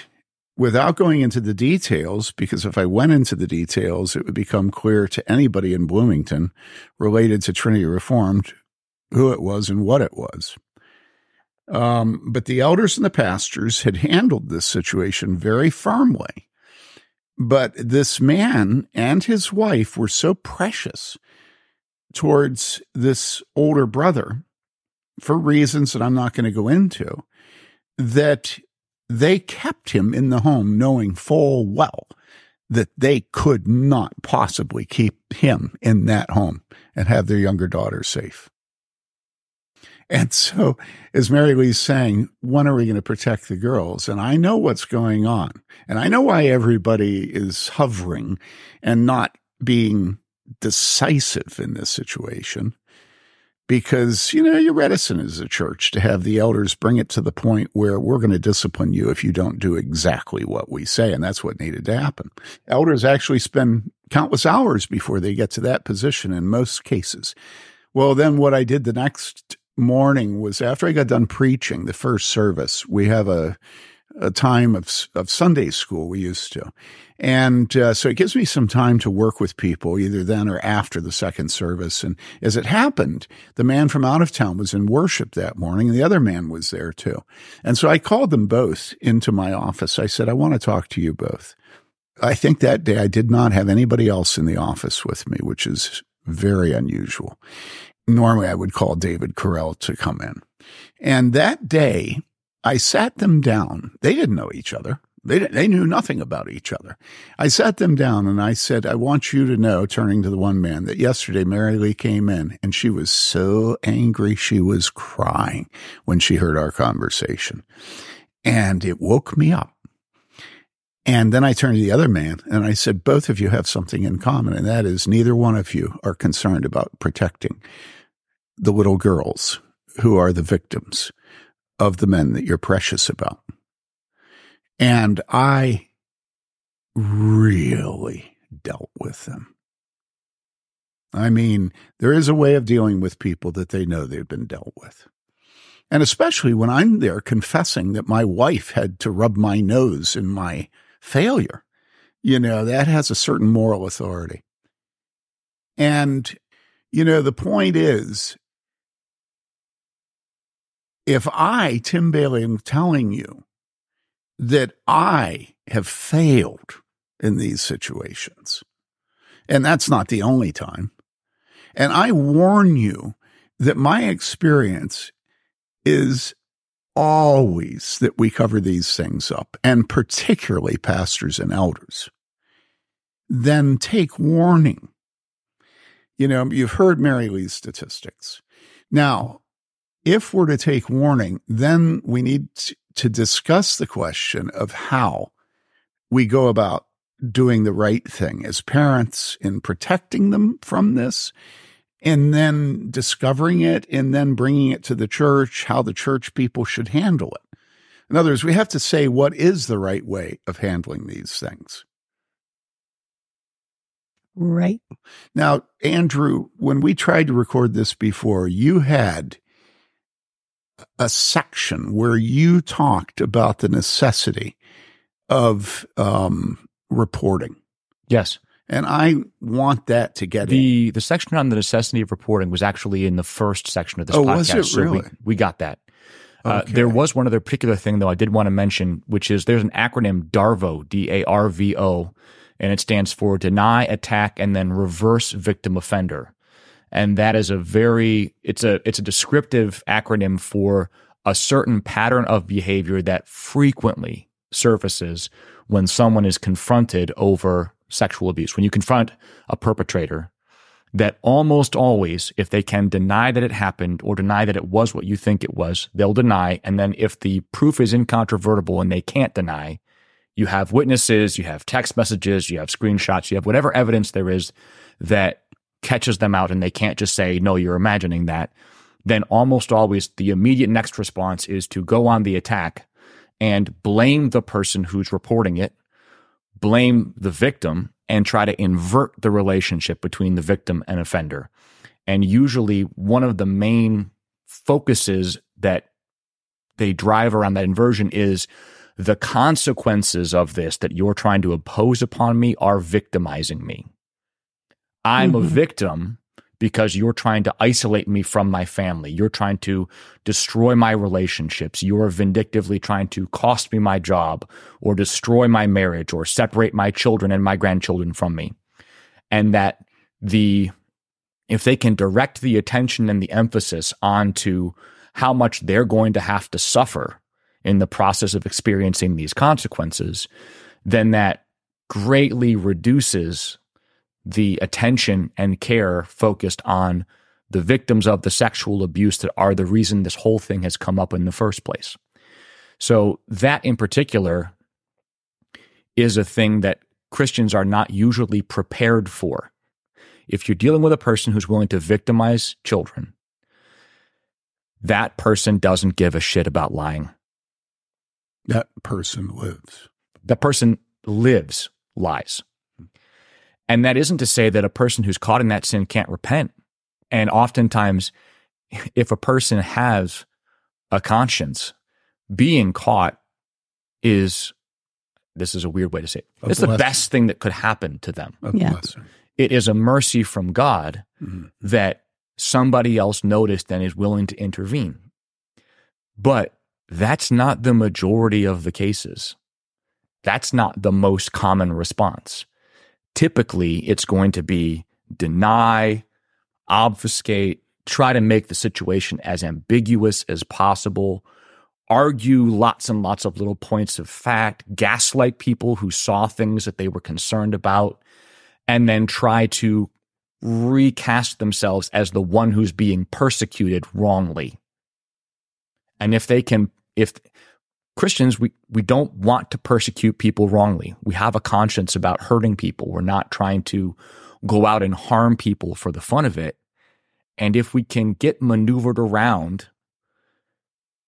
[SPEAKER 2] without going into the details, because if I went into the details, it would become clear to anybody in Bloomington related to Trinity Reformed who it was and what it was. Um, but the elders and the pastors had handled this situation very firmly. But this man and his wife were so precious towards this older brother for reasons that I'm not going to go into that they kept him in the home knowing full well that they could not possibly keep him in that home and have their younger daughter safe. And so, as Mary Lee's saying, when are we going to protect the girls? And I know what's going on. And I know why everybody is hovering and not being decisive in this situation because, you know, you're reticent as a church to have the elders bring it to the point where we're going to discipline you if you don't do exactly what we say. And that's what needed to happen. Elders actually spend countless hours before they get to that position in most cases. Well, then what I did the next morning was after I got done preaching the first service, we have a, a time of, of Sunday school we used to. And uh, so it gives me some time to work with people either then or after the second service. And as it happened, the man from out of town was in worship that morning and the other man was there too. And so I called them both into my office. I said, I want to talk to you both. I think that day I did not have anybody else in the office with me, which is very unusual. Normally I would call David Carell to come in. And that day I sat them down. They didn't know each other. They, they knew nothing about each other. I sat them down and I said, I want you to know, turning to the one man, that yesterday Mary Lee came in and she was so angry she was crying when she heard our conversation. And it woke me up. And then I turned to the other man and I said, both of you have something in common, and that is neither one of you are concerned about protecting the little girls who are the victims of the men that you're precious about. And I really dealt with them. I mean, there is a way of dealing with people that they know they've been dealt with. And especially when I'm there confessing that my wife had to rub my nose in my failure, you know, that has a certain moral authority. And, you know, the point is, if I, Tim Bayly, am telling you that I have failed in these situations. And that's not the only time. And I warn you that my experience is always that we cover these things up, and particularly pastors and elders. Then take warning. You know, you've heard Mary Lee's statistics. Now, if we're to take warning, then we need to discuss the question of how we go about doing the right thing as parents in protecting them from this and then discovering it and then bringing it to the church, how the church people should handle it. In other words, we have to say what is the right way of handling these things.
[SPEAKER 3] Right.
[SPEAKER 2] Now, Andrew, when we tried to record this before, you had a section where you talked about the necessity of um, reporting.
[SPEAKER 1] Yes.
[SPEAKER 2] And I want that to get
[SPEAKER 1] the
[SPEAKER 2] in.
[SPEAKER 1] the section on the necessity of reporting was actually in the first section of this
[SPEAKER 2] Oh,
[SPEAKER 1] podcast.
[SPEAKER 2] was it
[SPEAKER 1] So we,
[SPEAKER 2] really?
[SPEAKER 1] we got that. Uh,
[SPEAKER 2] Okay.
[SPEAKER 1] there was one other particular thing though I did want to mention, which is there's an acronym DARVO, D A R V O, and it stands for Deny, Attack, and then Reverse Victim Offender. And that is a very it's a it's a descriptive acronym for a certain pattern of behavior that frequently surfaces when someone is confronted over sexual abuse. When you confront a perpetrator, that almost always, if they can deny that it happened or deny that it was what you think it was, they'll deny. And then if the proof is incontrovertible and they can't deny, you have witnesses, you have text messages, you have screenshots, you have whatever evidence there is that catches them out and they can't just say, no, you're imagining that. Then almost always the immediate next response is to go on the attack and blame the person who's reporting it, blame the victim, and try to invert the relationship between the victim and offender. And usually, one of the main focuses that they drive around that inversion is the consequences of this that you're trying to impose upon me are victimizing me. I'm mm-hmm. a victim because you're trying to isolate me from my family. You're trying to destroy my relationships. You're vindictively trying to cost me my job or destroy my marriage or separate my children and my grandchildren from me. And that the, if they can direct the attention and the emphasis onto how much they're going to have to suffer in the process of experiencing these consequences, then that greatly reduces the attention and care focused on the victims of the sexual abuse that are the reason this whole thing has come up in the first place. So, that in particular is a thing that Christians are not usually prepared for. If you're dealing with a person who's willing to victimize children, that person doesn't give a shit about lying.
[SPEAKER 2] That person lives.
[SPEAKER 1] That person lives lies. And that isn't to say that a person who's caught in that sin can't repent. And oftentimes, if a person has a conscience, being caught is this is a weird way to say it. A it's blessing. the best thing that could happen to them.
[SPEAKER 2] A yeah. Blessing.
[SPEAKER 1] It is a mercy from God mm-hmm. that somebody else noticed and is willing to intervene. But that's not the majority of the cases. That's not the most common response typically it's going to be deny, obfuscate, try to make the situation as ambiguous as possible, argue lots and lots of little points of fact, gaslight people who saw things that they were concerned about, and then try to recast themselves as the one who's being persecuted wrongly. And if they can, if Christians, we, we don't want to persecute people wrongly. We have a conscience about hurting people. We're not trying to go out and harm people for the fun of it. And if we can get maneuvered around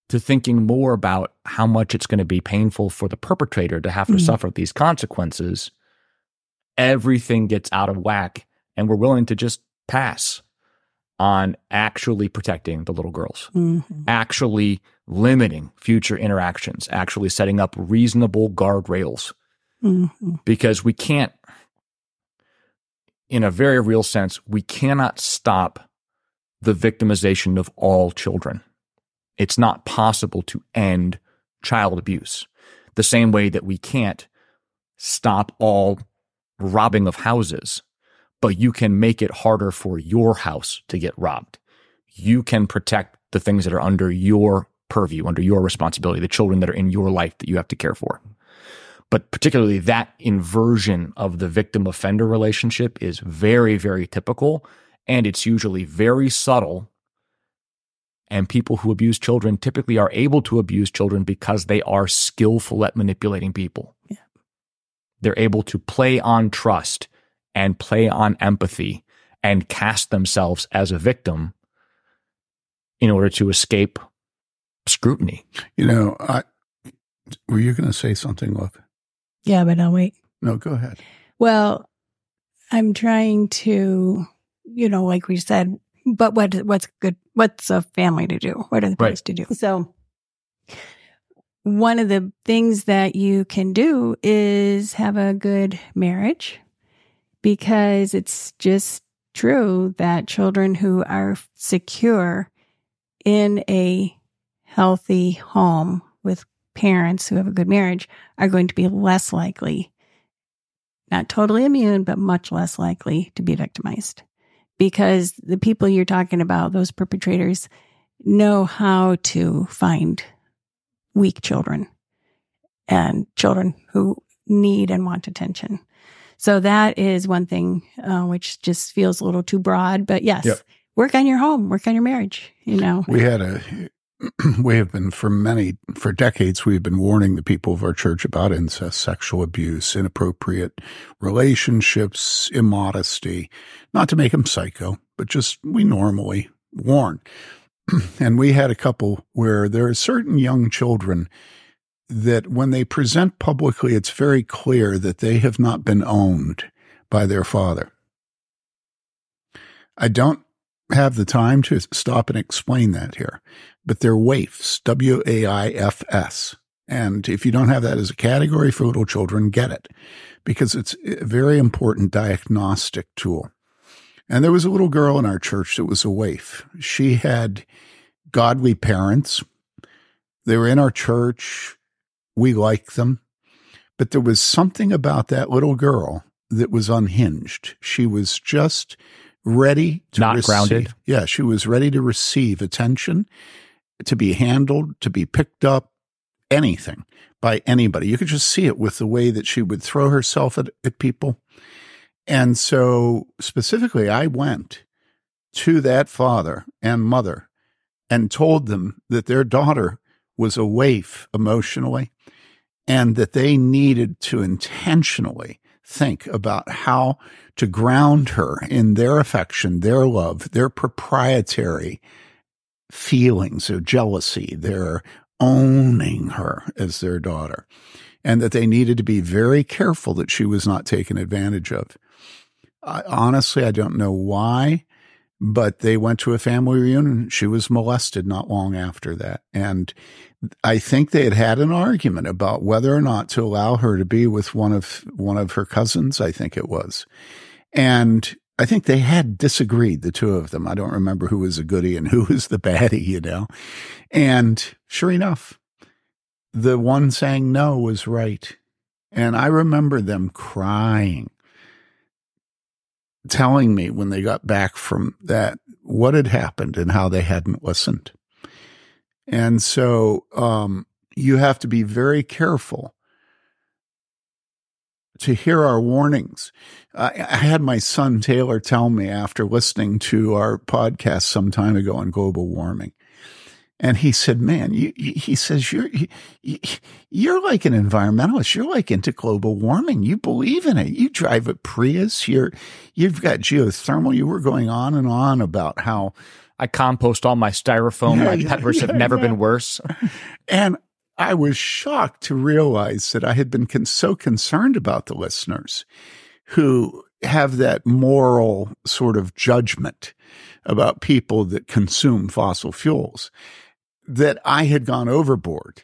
[SPEAKER 1] to thinking more about how much it's going to be painful for the perpetrator to have to mm-hmm. suffer these consequences, everything gets out of whack and we're willing to just pass on actually protecting the little girls, mm-hmm. actually limiting future interactions, actually setting up reasonable guardrails. Mm-hmm. Because we can't, in a very real sense, we cannot stop the victimization of all children. It's not possible to end child abuse the same way that we can't stop all robbing of houses but you can make it harder for your house to get robbed. You can protect the things that are under your purview, under your responsibility, the children that are in your life that you have to care for. But particularly that inversion of the victim offender relationship is very, very typical. And it's usually very subtle. And people who abuse children typically are able to abuse children because they are skillful at manipulating people. Yeah. They're able to play on trust and play on empathy and cast themselves as a victim in order to escape scrutiny.
[SPEAKER 2] You know, I, were you going to say something, Look.
[SPEAKER 3] Yeah, but I'll wait.
[SPEAKER 2] No, go ahead.
[SPEAKER 3] Well, I'm trying to, you know, like we said, but what what's good? What's a family to do? What are the right. to do? So, one of the things that you can do is have a good marriage because it's just true that children who are secure in a healthy home with parents who have a good marriage are going to be less likely, not totally immune, but much less likely to be victimized because the people you're talking about, those perpetrators, know how to find weak children and children who need and want attention. So that is one thing uh, which just feels a little too broad. But yes, yep. work on your home, work on your marriage. You know,
[SPEAKER 2] we had a. We have been for many, for decades, we've been warning the people of our church about incest, sexual abuse, inappropriate relationships, immodesty, not to make them psycho, but just we normally warn. and we had a couple where there are certain young children that when they present publicly, it's very clear that they have not been owned by their father. I don't have the time to stop and explain that here, but they're waifs, W A I F S. And if you don't have that as a category for little children, get it because it's a very important diagnostic tool. And there was a little girl in our church that was a waif. She had godly parents. They were in our church. We liked them. But there was something about that little girl that was unhinged. She was just ready to
[SPEAKER 1] not
[SPEAKER 2] receive.
[SPEAKER 1] grounded.
[SPEAKER 2] Yeah, she was ready to receive attention, to be handled, to be picked up, anything by anybody. You could just see it with the way that she would throw herself at, at people. And so specifically, I went to that father and mother and told them that their daughter was a waif emotionally and that they needed to intentionally think about how to ground her in their affection, their love, their proprietary feelings of jealousy, their owning her as their daughter, and that they needed to be very careful that she was not taken advantage of. I, honestly, I don't know why, but they went to a family reunion. She was molested not long after that. And I think they had had an argument about whether or not to allow her to be with one of one of her cousins, I think it was. And I think they had disagreed, the two of them. I don't remember who was a goody and who was the baddie, you know. And sure enough, the one saying no was right. And I remember them crying, telling me when they got back from that what had happened and how they hadn't listened. And so um, you have to be very careful to hear our warnings. I, I had my son Taylor tell me after listening to our podcast some time ago on global warming. And he said, "Man, you, he says you're you're like an environmentalist. You're like into global warming. You believe in it. You drive a Prius. You're you've got geothermal. You were going on and on about how
[SPEAKER 1] I compost all my styrofoam. Yeah, my peppers yeah, have never yeah. been worse.
[SPEAKER 2] And I was shocked to realize that I had been con- so concerned about the listeners who have that moral sort of judgment about people that consume fossil fuels that I had gone overboard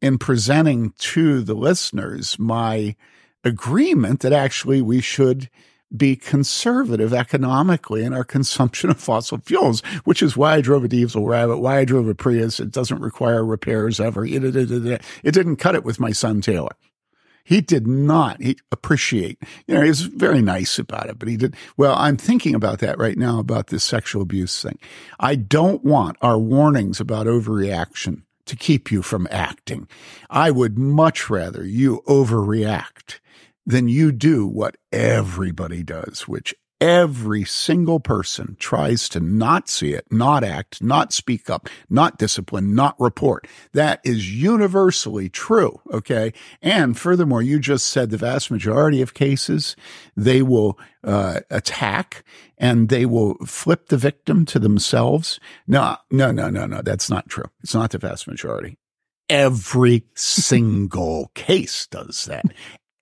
[SPEAKER 2] in presenting to the listeners my agreement that actually we should be conservative economically in our consumption of fossil fuels, which is why I drove a diesel rabbit, why I drove a Prius. It doesn't require repairs ever. It didn't cut it with my son Taylor. He did not he appreciate, you know, he was very nice about it, but he did. Well, I'm thinking about that right now about this sexual abuse thing. I don't want our warnings about overreaction to keep you from acting. I would much rather you overreact than you do what everybody does, which every single person tries to not see it, not act, not speak up, not discipline, not report. That is universally true. Okay. And furthermore, you just said the vast majority of cases, they will uh, attack and they will flip the victim to themselves. No, no, no, no, no. That's not true. It's not the vast majority. Every single case does that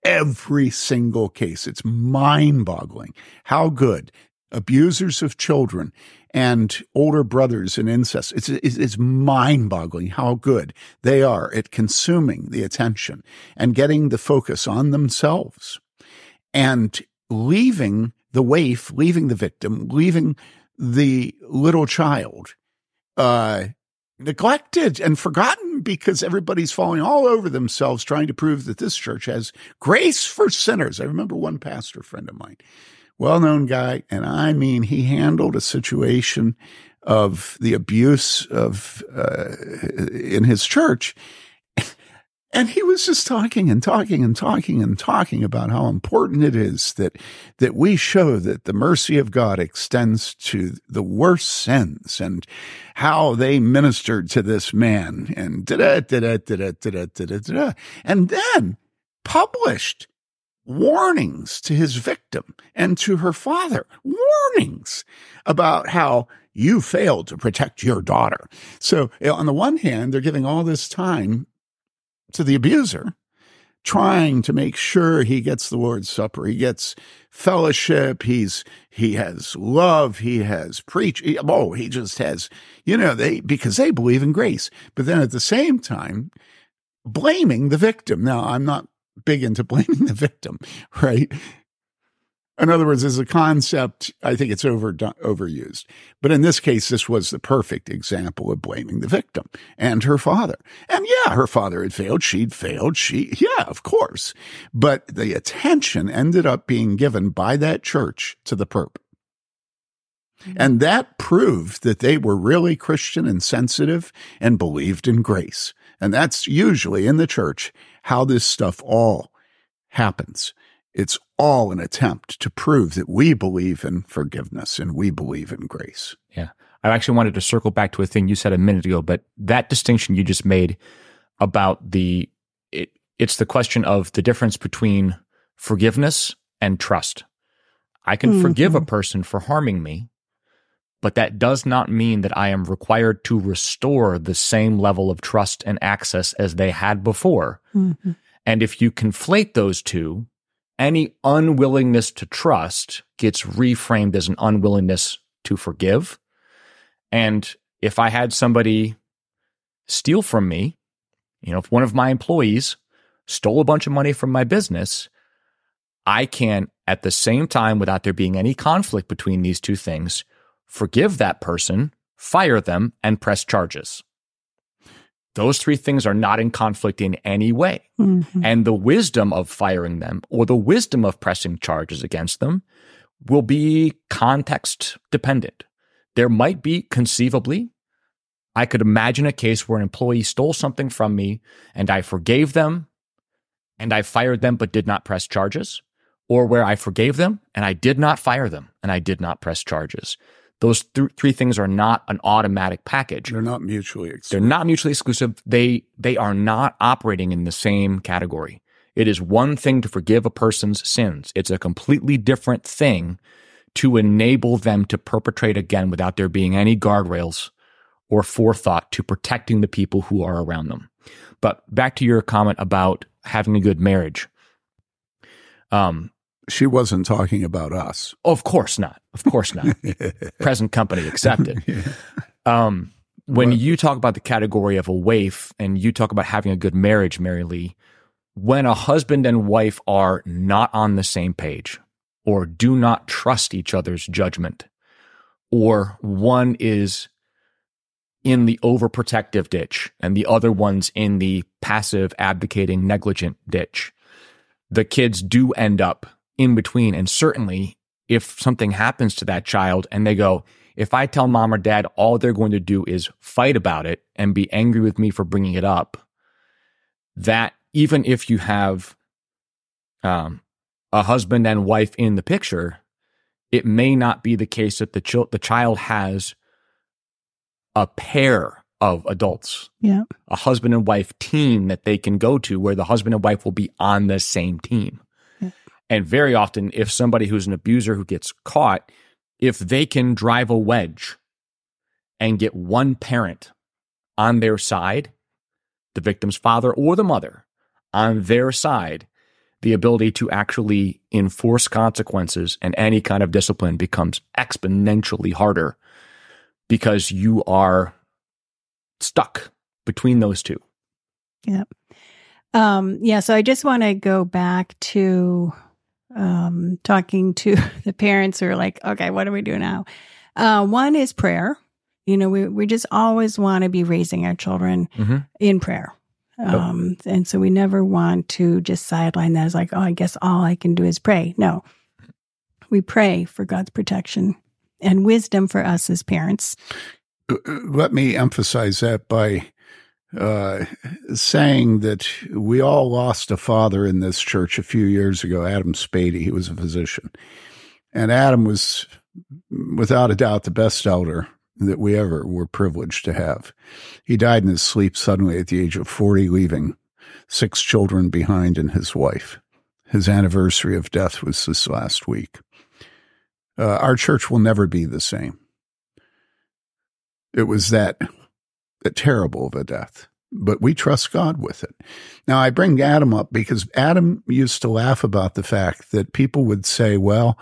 [SPEAKER 2] every single case. It's mind boggling how good abusers of children and older brothers in incest. It's, it's mind boggling how good they are at consuming the attention and getting the focus on themselves and leaving the waif, leaving the victim, leaving the little child, uh, neglected and forgotten because everybody's falling all over themselves trying to prove that this church has grace for sinners. I remember one pastor friend of mine, well known guy, and I mean, he handled a situation of the abuse of uh, in his church and he was just talking and talking and talking and talking about how important it is that, that we show that the mercy of God extends to the worst sins and how they ministered to this man and da da da da da da da da and then published warnings to his victim and to her father, warnings about how you failed to protect your daughter. So on the one hand, they're giving all this time to the abuser trying to make sure he gets the Lord's Supper. He gets fellowship. He's, he has love. He has preach. Oh, he just has, you know, they, because they believe in grace. But then at the same time, blaming the victim. Now, I'm not big into blaming the victim, right? In other words, as a concept, I think it's over overused. But in this case, this was the perfect example of blaming the victim and her father. And yeah, her father had failed. She'd failed. She, yeah, of course. But the attention ended up being given by that church to the perp. Mm-hmm. And that proved that they were really Christian and sensitive and believed in grace. And that's usually in the church how this stuff all happens. It's all an attempt to prove that we believe in forgiveness and we believe in grace.
[SPEAKER 1] Yeah. I actually wanted to circle back to a thing you said a minute ago, but that distinction you just made about the it, it's the question of the difference between forgiveness and trust. I can mm-hmm. forgive a person for harming me, but that does not mean that I am required to restore the same level of trust and access as they had before. Mm-hmm. And if you conflate those two, any unwillingness to trust gets reframed as an unwillingness to forgive. And if I had somebody steal from me, you know, if one of my employees stole a bunch of money from my business, I can, at the same time, without there being any conflict between these two things, forgive that person, fire them, and press charges. Those three things are not in conflict in any way. Mm-hmm. And the wisdom of firing them or the wisdom of pressing charges against them will be context dependent. There might be conceivably, I could imagine a case where an employee stole something from me and I forgave them and I fired them but did not press charges, or where I forgave them and I did not fire them and I did not press charges. Those th- three things are not an automatic package.
[SPEAKER 2] They're not mutually exclusive.
[SPEAKER 1] They're not mutually exclusive. They they are not operating in the same category. It is one thing to forgive a person's sins. It's a completely different thing to enable them to perpetrate again without there being any guardrails or forethought to protecting the people who are around them. But back to your comment about having a good marriage.
[SPEAKER 2] Um, she wasn't talking about us.
[SPEAKER 1] Of course not. Of course not. Present company accepted. yeah. um, when you talk about the category of a waif and you talk about having a good marriage, Mary Lee, when a husband and wife are not on the same page or do not trust each other's judgment, or one is in the overprotective ditch and the other one's in the passive, abdicating, negligent ditch, the kids do end up in between. And certainly if something happens to that child and they go, if I tell mom or dad, all they're going to do is fight about it and be angry with me for bringing it up, that even if you have um, a husband and wife in the picture, it may not be the case that the, ch- the child has a pair of adults,
[SPEAKER 3] yeah,
[SPEAKER 1] a husband and wife team that they can go to where the husband and wife will be on the same team. And very often, if somebody who's an abuser who gets caught, if they can drive a wedge and get one parent on their side, the victim's father or the mother on their side, the ability to actually enforce consequences and any kind of discipline becomes exponentially harder because you are stuck between those two.
[SPEAKER 3] Yeah. Um, yeah. So I just want to go back to um, talking to the parents who are like, okay, what do we do now? Uh, one is prayer. You know, we, we just always want to be raising our children mm-hmm. in prayer. Um, oh. And so we never want to just sideline that as like, oh, I guess all I can do is pray. No, we pray for God's protection and wisdom for us as parents.
[SPEAKER 2] Uh, uh, let me emphasize that by uh, saying that we all lost a father in this church a few years ago, Adam Spady. He was a physician. And Adam was, without a doubt, the best elder that we ever were privileged to have. He died in his sleep suddenly at the age of 40, leaving six children behind and his wife. His anniversary of death was this last week. Uh, our church will never be the same. It was that terrible of a death. but we trust God with it. Now, I bring Adam up because Adam used to laugh about the fact that people would say, well,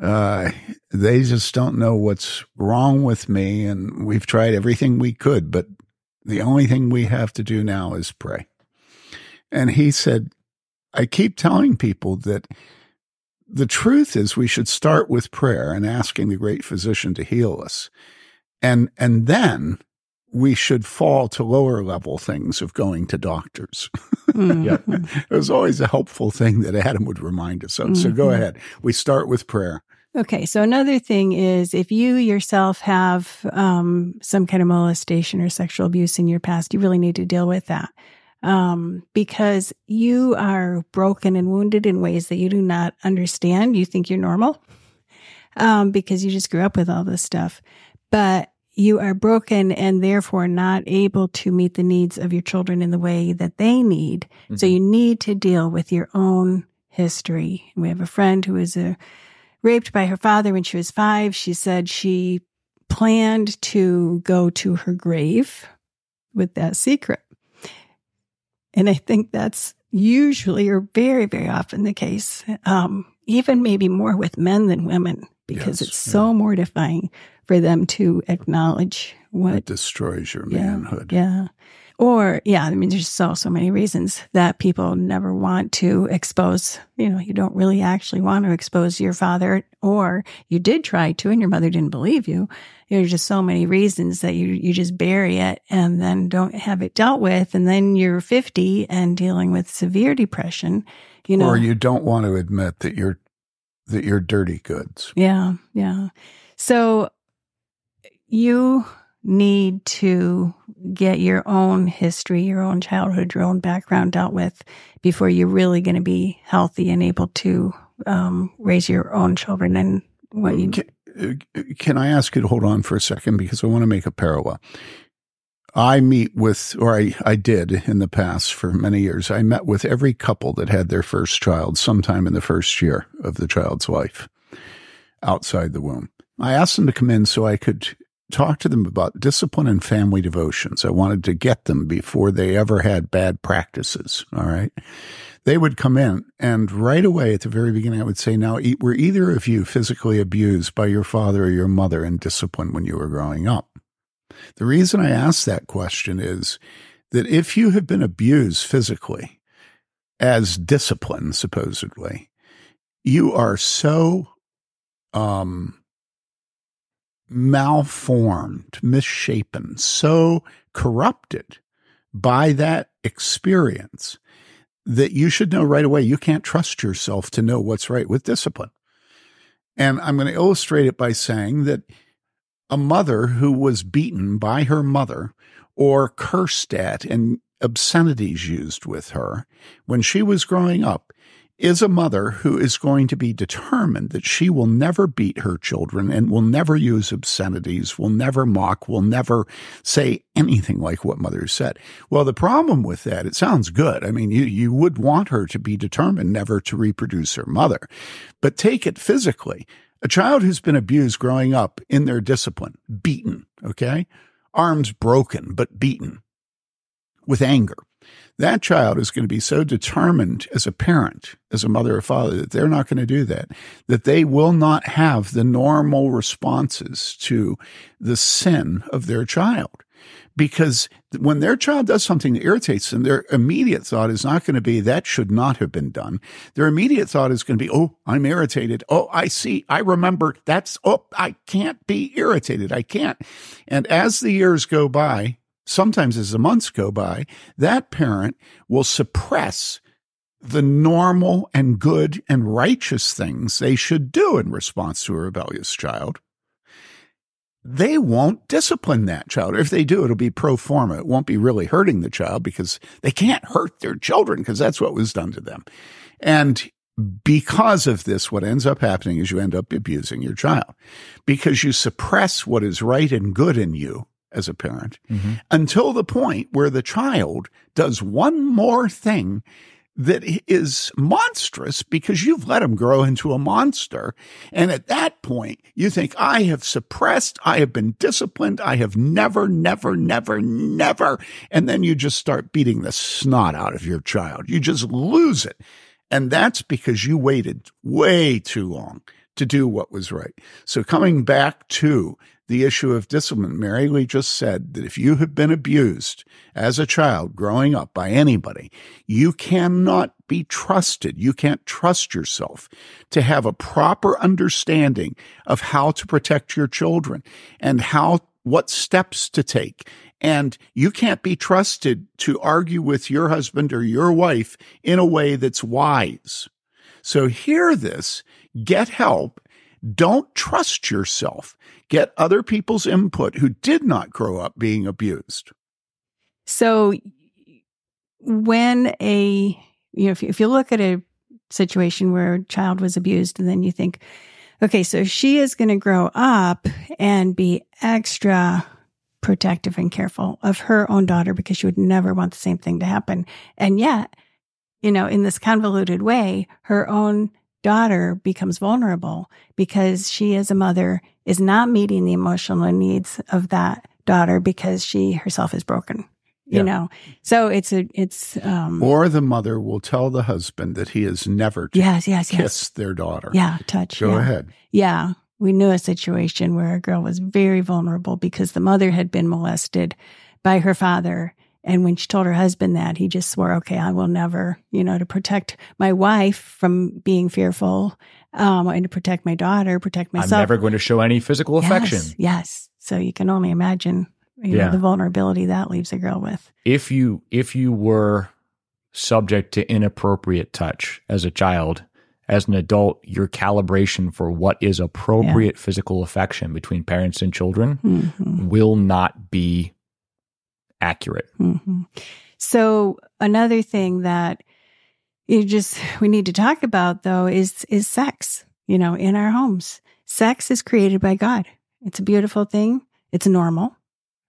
[SPEAKER 2] uh, they just don't know what's wrong with me. And we've tried everything we could, but the only thing we have to do now is pray. And he said, I keep telling people that the truth is we should start with prayer and asking the great physician to heal us. And, and then we should fall to lower level things of going to doctors. Mm-hmm. it was always a helpful thing that Adam would remind us of. Mm-hmm. So go mm-hmm. ahead. We start with prayer.
[SPEAKER 3] Okay. So another thing is if you yourself have um, some kind of molestation or sexual abuse in your past, you really need to deal with that um, because you are broken and wounded in ways that you do not understand. You think you're normal um, because you just grew up with all this stuff. But you are broken and therefore not able to meet the needs of your children in the way that they need. Mm-hmm. So you need to deal with your own history. We have a friend who was uh, raped by her father when she was five. She said she planned to go to her grave with that secret. And I think that's usually or very, very often the case. Um, even maybe more with men than women because yes, it's yeah. so mortifying for them to acknowledge what it
[SPEAKER 2] destroys your manhood.
[SPEAKER 3] Yeah, yeah. Or, yeah, I mean, there's so, so many reasons that people never want to expose, you know, you don't really actually want to expose your father, or you did try to and your mother didn't believe you. There's just so many reasons that you, you just bury it and then don't have it dealt with. And then you're 50 and dealing with severe depression, you know.
[SPEAKER 2] Or you don't want to admit that you're, that you're dirty goods.
[SPEAKER 3] Yeah. Yeah. So you need to get your own history, your own childhood, your own background dealt with before you're really going to be healthy and able to um, raise your own children and what you.
[SPEAKER 2] Can, uh, can I ask you to hold on for a second because I want to make a parallel. I meet with, or I, I did in the past for many years, I met with every couple that had their first child sometime in the first year of the child's life outside the womb. I asked them to come in so I could talk to them about discipline and family devotions. I wanted to get them before they ever had bad practices. All right. They would come in and right away at the very beginning, I would say, now were either of you physically abused by your father or your mother in discipline when you were growing up? The reason I ask that question is that if you have been abused physically as discipline, supposedly, you are so, um, malformed, misshapen, so corrupted by that experience that you should know right away you can't trust yourself to know what's right with discipline. And I'm going to illustrate it by saying that a mother who was beaten by her mother or cursed at and obscenities used with her when she was growing up is a mother who is going to be determined that she will never beat her children and will never use obscenities, will never mock, will never say anything like what mother said. Well, the problem with that, it sounds good. I mean, you, you would want her to be determined never to reproduce her mother, but take it physically. A child who's been abused growing up in their discipline, beaten, okay? Arms broken, but beaten with anger that child is going to be so determined as a parent, as a mother or father, that they're not going to do that, that they will not have the normal responses to the sin of their child. Because when their child does something that irritates them, their immediate thought is not going to be, that should not have been done. Their immediate thought is going to be, oh, I'm irritated. Oh, I see. I remember that's, oh, I can't be irritated. I can't. And as the years go by, sometimes as the months go by, that parent will suppress the normal and good and righteous things they should do in response to a rebellious child. They won't discipline that child. Or If they do, it'll be pro forma. It won't be really hurting the child because they can't hurt their children because that's what was done to them. And because of this, what ends up happening is you end up abusing your child because you suppress what is right and good in you as a parent mm-hmm. until the point where the child does one more thing that is monstrous because you've let him grow into a monster. And at that point, you think, I have suppressed, I have been disciplined, I have never, never, never, never. And then you just start beating the snot out of your child. You just lose it. And that's because you waited way too long to do what was right. So coming back to the issue of discipline, Mary Lee just said that if you have been abused as a child growing up by anybody, you cannot be trusted. You can't trust yourself to have a proper understanding of how to protect your children and how what steps to take. And you can't be trusted to argue with your husband or your wife in a way that's wise. So hear this, get help. Don't trust yourself. Get other people's input who did not grow up being abused.
[SPEAKER 3] So when a, you know, if, if you look at a situation where a child was abused and then you think, okay, so she is going to grow up and be extra protective and careful of her own daughter because she would never want the same thing to happen. And yet, you know, in this convoluted way, her own daughter becomes vulnerable because she, is a mother, is not meeting the emotional needs of that daughter because she herself is broken. You yeah. know, so it's a it's um
[SPEAKER 2] or the mother will tell the husband that he is never to
[SPEAKER 3] yes yes
[SPEAKER 2] kiss
[SPEAKER 3] yes.
[SPEAKER 2] their daughter.
[SPEAKER 3] Yeah, touch.
[SPEAKER 2] Go
[SPEAKER 3] yeah.
[SPEAKER 2] ahead.
[SPEAKER 3] Yeah, we knew a situation where a girl was very vulnerable because the mother had been molested by her father. And when she told her husband that, he just swore, okay, I will never, you know, to protect my wife from being fearful um, and to protect my daughter, protect myself.
[SPEAKER 1] I'm never going to show any physical affection.
[SPEAKER 3] Yes. yes. So you can only imagine you yeah. know, the vulnerability that leaves a girl with.
[SPEAKER 1] If you, if you were subject to inappropriate touch as a child, as an adult, your calibration for what is appropriate yeah. physical affection between parents and children mm-hmm. will not be accurate.
[SPEAKER 3] Mm-hmm. So another thing that you just we need to talk about though is is sex, you know, in our homes. Sex is created by God. It's a beautiful thing. It's normal.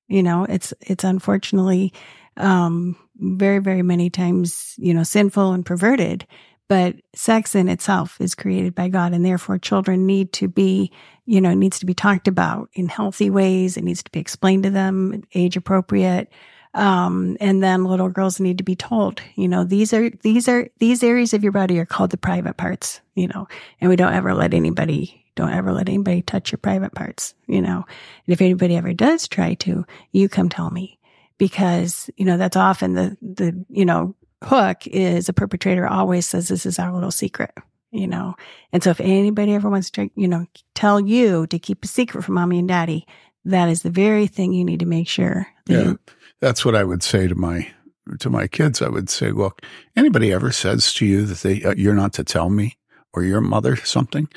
[SPEAKER 3] You know, it's it's unfortunately um very very many times, you know, sinful and perverted, but sex in itself is created by God and therefore children need to be, you know, needs to be talked about in healthy ways. It needs to be explained to them, age appropriate. Um, and then little girls need to be told, you know, these are, these are, these areas of your body are called the private parts, you know, and we don't ever let anybody, don't ever let anybody touch your private parts, you know. And if anybody ever does try to, you come tell me because, you know, that's often the, the, you know, hook is a perpetrator always says this is our little secret, you know. And so if anybody ever wants to, you know, tell you to keep a secret from mommy and daddy, that is the very thing you need to make sure.
[SPEAKER 2] Yeah, you, that's what I would say to my to my kids. I would say, look, anybody ever says to you that they uh, you're not to tell me or your mother something,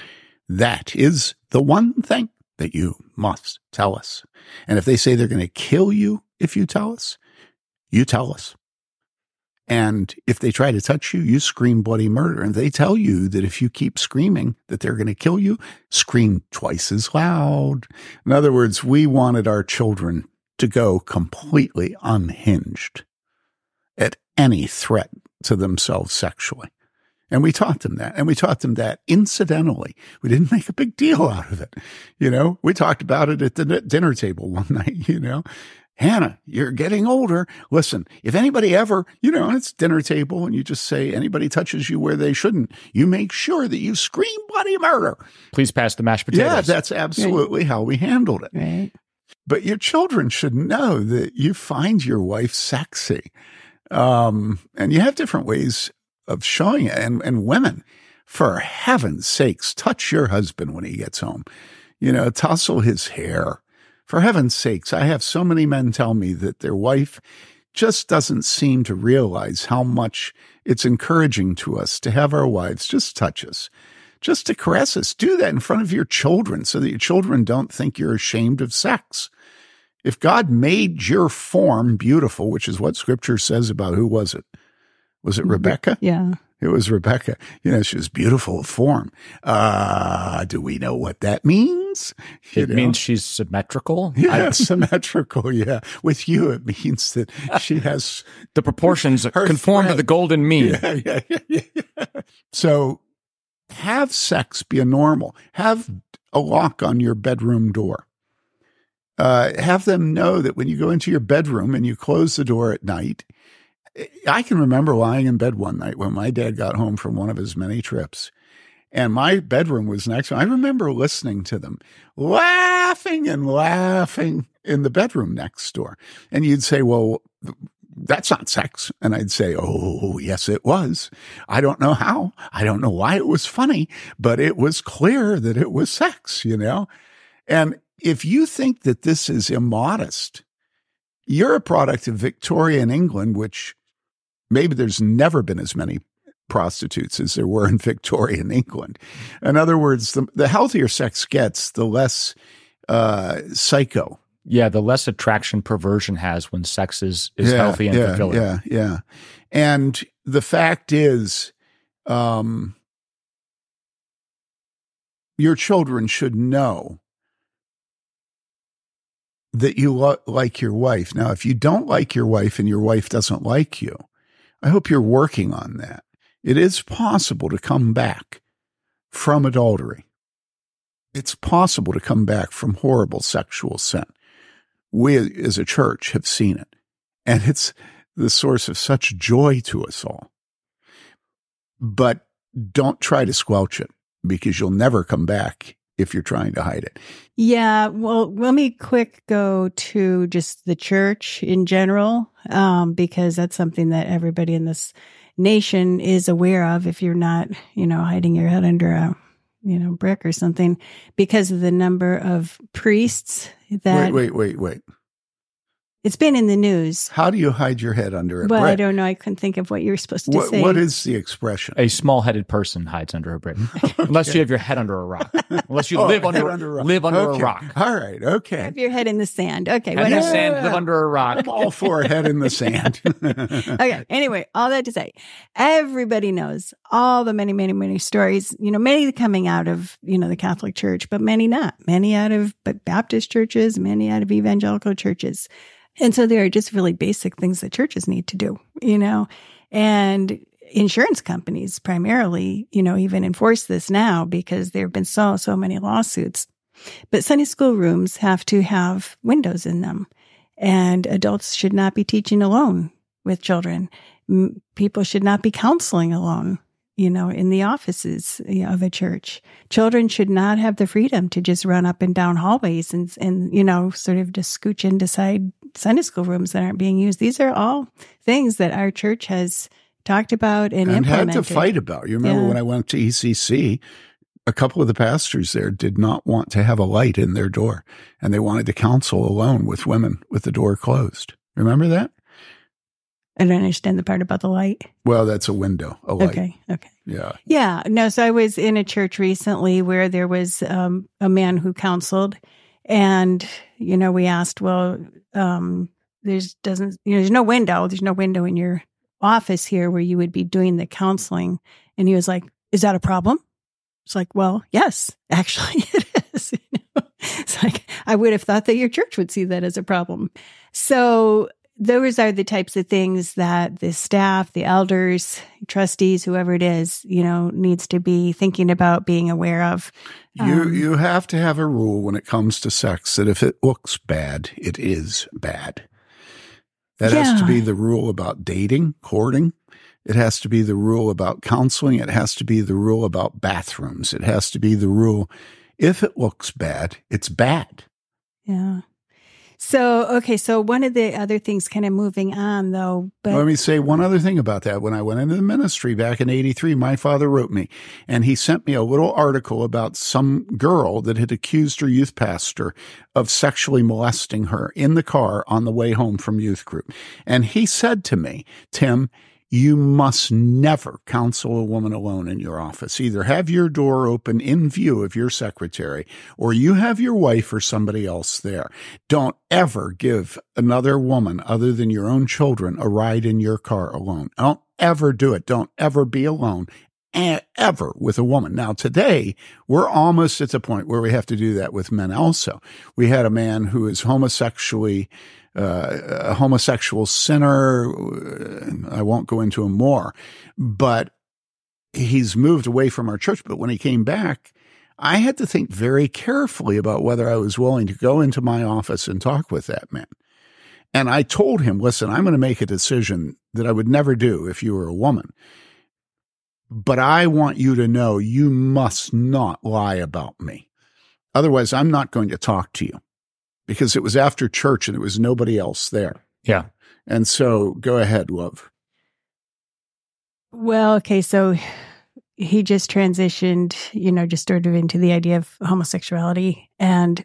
[SPEAKER 2] that is the one thing that you must tell us. And if they say they're going to kill you if you tell us, you tell us. And if they try to touch you, you scream bloody murder. And they tell you that if you keep screaming that they're going to kill you, scream twice as loud. In other words, we wanted our children to go completely unhinged at any threat to themselves sexually. And we taught them that. And we taught them that incidentally. We didn't make a big deal out of it. You know, we talked about it at the dinner table one night, you know, Hannah, you're getting older. Listen, if anybody ever, you know, it's dinner table and you just say anybody touches you where they shouldn't, you make sure that you scream bloody murder.
[SPEAKER 1] Please pass the mashed potatoes.
[SPEAKER 2] Yeah, that's absolutely right. how we handled it.
[SPEAKER 3] Right.
[SPEAKER 2] But your children should know that you find your wife sexy. Um, and you have different ways of showing it. And, and women, for heaven's sakes, touch your husband when he gets home. You know, tussle his hair for heaven's sakes, I have so many men tell me that their wife just doesn't seem to realize how much it's encouraging to us to have our wives just touch us, just to caress us. Do that in front of your children so that your children don't think you're ashamed of sex. If God made your form beautiful, which is what scripture says about who was it? Was it Rebecca?
[SPEAKER 3] Yeah.
[SPEAKER 2] It was Rebecca. You know, she was beautiful of form. Uh, do we know what that means? means?
[SPEAKER 1] You it know? means she's symmetrical.
[SPEAKER 2] Yeah, symmetrical. Yeah. With you, it means that she has
[SPEAKER 1] the proportions conform thread. to the golden mean.
[SPEAKER 2] Yeah, yeah, yeah, yeah. So have sex be a normal. Have a lock on your bedroom door. Uh, have them know that when you go into your bedroom and you close the door at night, I can remember lying in bed one night when my dad got home from one of his many trips and my bedroom was next I remember listening to them laughing and laughing in the bedroom next door. And you'd say, well, that's not sex. And I'd say, Oh, yes, it was. I don't know how. I don't know why it was funny, but it was clear that it was sex, you know? And if you think that this is immodest, you're a product of Victorian England, which maybe there's never been as many prostitutes as there were in Victorian England. In other words, the, the healthier sex gets, the less uh, psycho.
[SPEAKER 1] Yeah, the less attraction perversion has when sex is, is yeah, healthy and
[SPEAKER 2] yeah,
[SPEAKER 1] fulfilling.
[SPEAKER 2] Yeah, yeah. And the fact is, um, your children should know that you lo- like your wife. Now, if you don't like your wife and your wife doesn't like you, I hope you're working on that. It is possible to come back from adultery. It's possible to come back from horrible sexual sin. We as a church have seen it, and it's the source of such joy to us all. But don't try to squelch it because you'll never come back if you're trying to hide it.
[SPEAKER 3] Yeah. Well, let me quick go to just the church in general, um, because that's something that everybody in this nation is aware of if you're not, you know, hiding your head under a, you know, brick or something because of the number of priests that.
[SPEAKER 2] Wait, wait, wait, wait.
[SPEAKER 3] It's been in the news.
[SPEAKER 2] How do you hide your head under a
[SPEAKER 3] well,
[SPEAKER 2] brick?
[SPEAKER 3] I don't know. I couldn't think of what you were supposed to
[SPEAKER 2] what,
[SPEAKER 3] say.
[SPEAKER 2] What is the expression?
[SPEAKER 1] A small-headed person hides under a brick, okay. unless you have your head under a rock. Unless you oh, live under, under a live under
[SPEAKER 2] okay.
[SPEAKER 1] a rock.
[SPEAKER 2] All right. Okay.
[SPEAKER 3] Have your head in the sand. Okay.
[SPEAKER 1] Have your sand. Live under a rock.
[SPEAKER 2] I'm all for head in the sand.
[SPEAKER 3] okay. Anyway, all that to say, everybody knows all the many, many, many stories. You know, many coming out of you know the Catholic Church, but many not. Many out of but Baptist churches, many out of evangelical churches and so there are just really basic things that churches need to do, you know, and insurance companies primarily, you know, even enforce this now because there have been so, so many lawsuits. But Sunday school rooms have to have windows in them and adults should not be teaching alone with children. People should not be counseling alone you know, in the offices of a church. Children should not have the freedom to just run up and down hallways and, and, you know, sort of just scooch into side Sunday school rooms that aren't being used. These are all things that our church has talked about and, and implemented.
[SPEAKER 2] had to fight about. You remember yeah. when I went to ECC, a couple of the pastors there did not want to have a light in their door and they wanted to counsel alone with women with the door closed. Remember that?
[SPEAKER 3] I don't understand the part about the light.
[SPEAKER 2] Well, that's a window, a light.
[SPEAKER 3] Okay. Okay.
[SPEAKER 2] Yeah.
[SPEAKER 3] Yeah. No, so I was in a church recently where there was um, a man who counseled, and you know, we asked, well, um, there's doesn't you know, there's no window. There's no window in your office here where you would be doing the counseling, and he was like, "Is that a problem?" It's like, well, yes, actually, it is. You know? It's like I would have thought that your church would see that as a problem. So those are the types of things that the staff, the elders, trustees, whoever it is, you know, needs to be thinking about being aware of.
[SPEAKER 2] Um, you you have to have a rule when it comes to sex that if it looks bad, it is bad. That yeah. has to be the rule about dating, courting. It has to be the rule about counseling. It has to be the rule about bathrooms. It has to be the rule if it looks bad, it's bad.
[SPEAKER 3] Yeah. So, okay. So one of the other things kind of moving on though, but
[SPEAKER 2] let me say one other thing about that. When I went into the ministry back in 83, my father wrote me and he sent me a little article about some girl that had accused her youth pastor of sexually molesting her in the car on the way home from youth group. And he said to me, Tim, you must never counsel a woman alone in your office. Either have your door open in view of your secretary or you have your wife or somebody else there. Don't ever give another woman other than your own children a ride in your car alone. Don't ever do it. Don't ever be alone ever with a woman. Now today we're almost at the point where we have to do that with men also. We had a man who is homosexually uh, a homosexual sinner. I won't go into him more, but he's moved away from our church. But when he came back, I had to think very carefully about whether I was willing to go into my office and talk with that man. And I told him, listen, I'm going to make a decision that I would never do if you were a woman. But I want you to know you must not lie about me. Otherwise, I'm not going to talk to you because it was after church and there was nobody else there.
[SPEAKER 1] Yeah.
[SPEAKER 2] And so go ahead, love.
[SPEAKER 3] Well, okay. So he just transitioned, you know, just sort of into the idea of homosexuality. And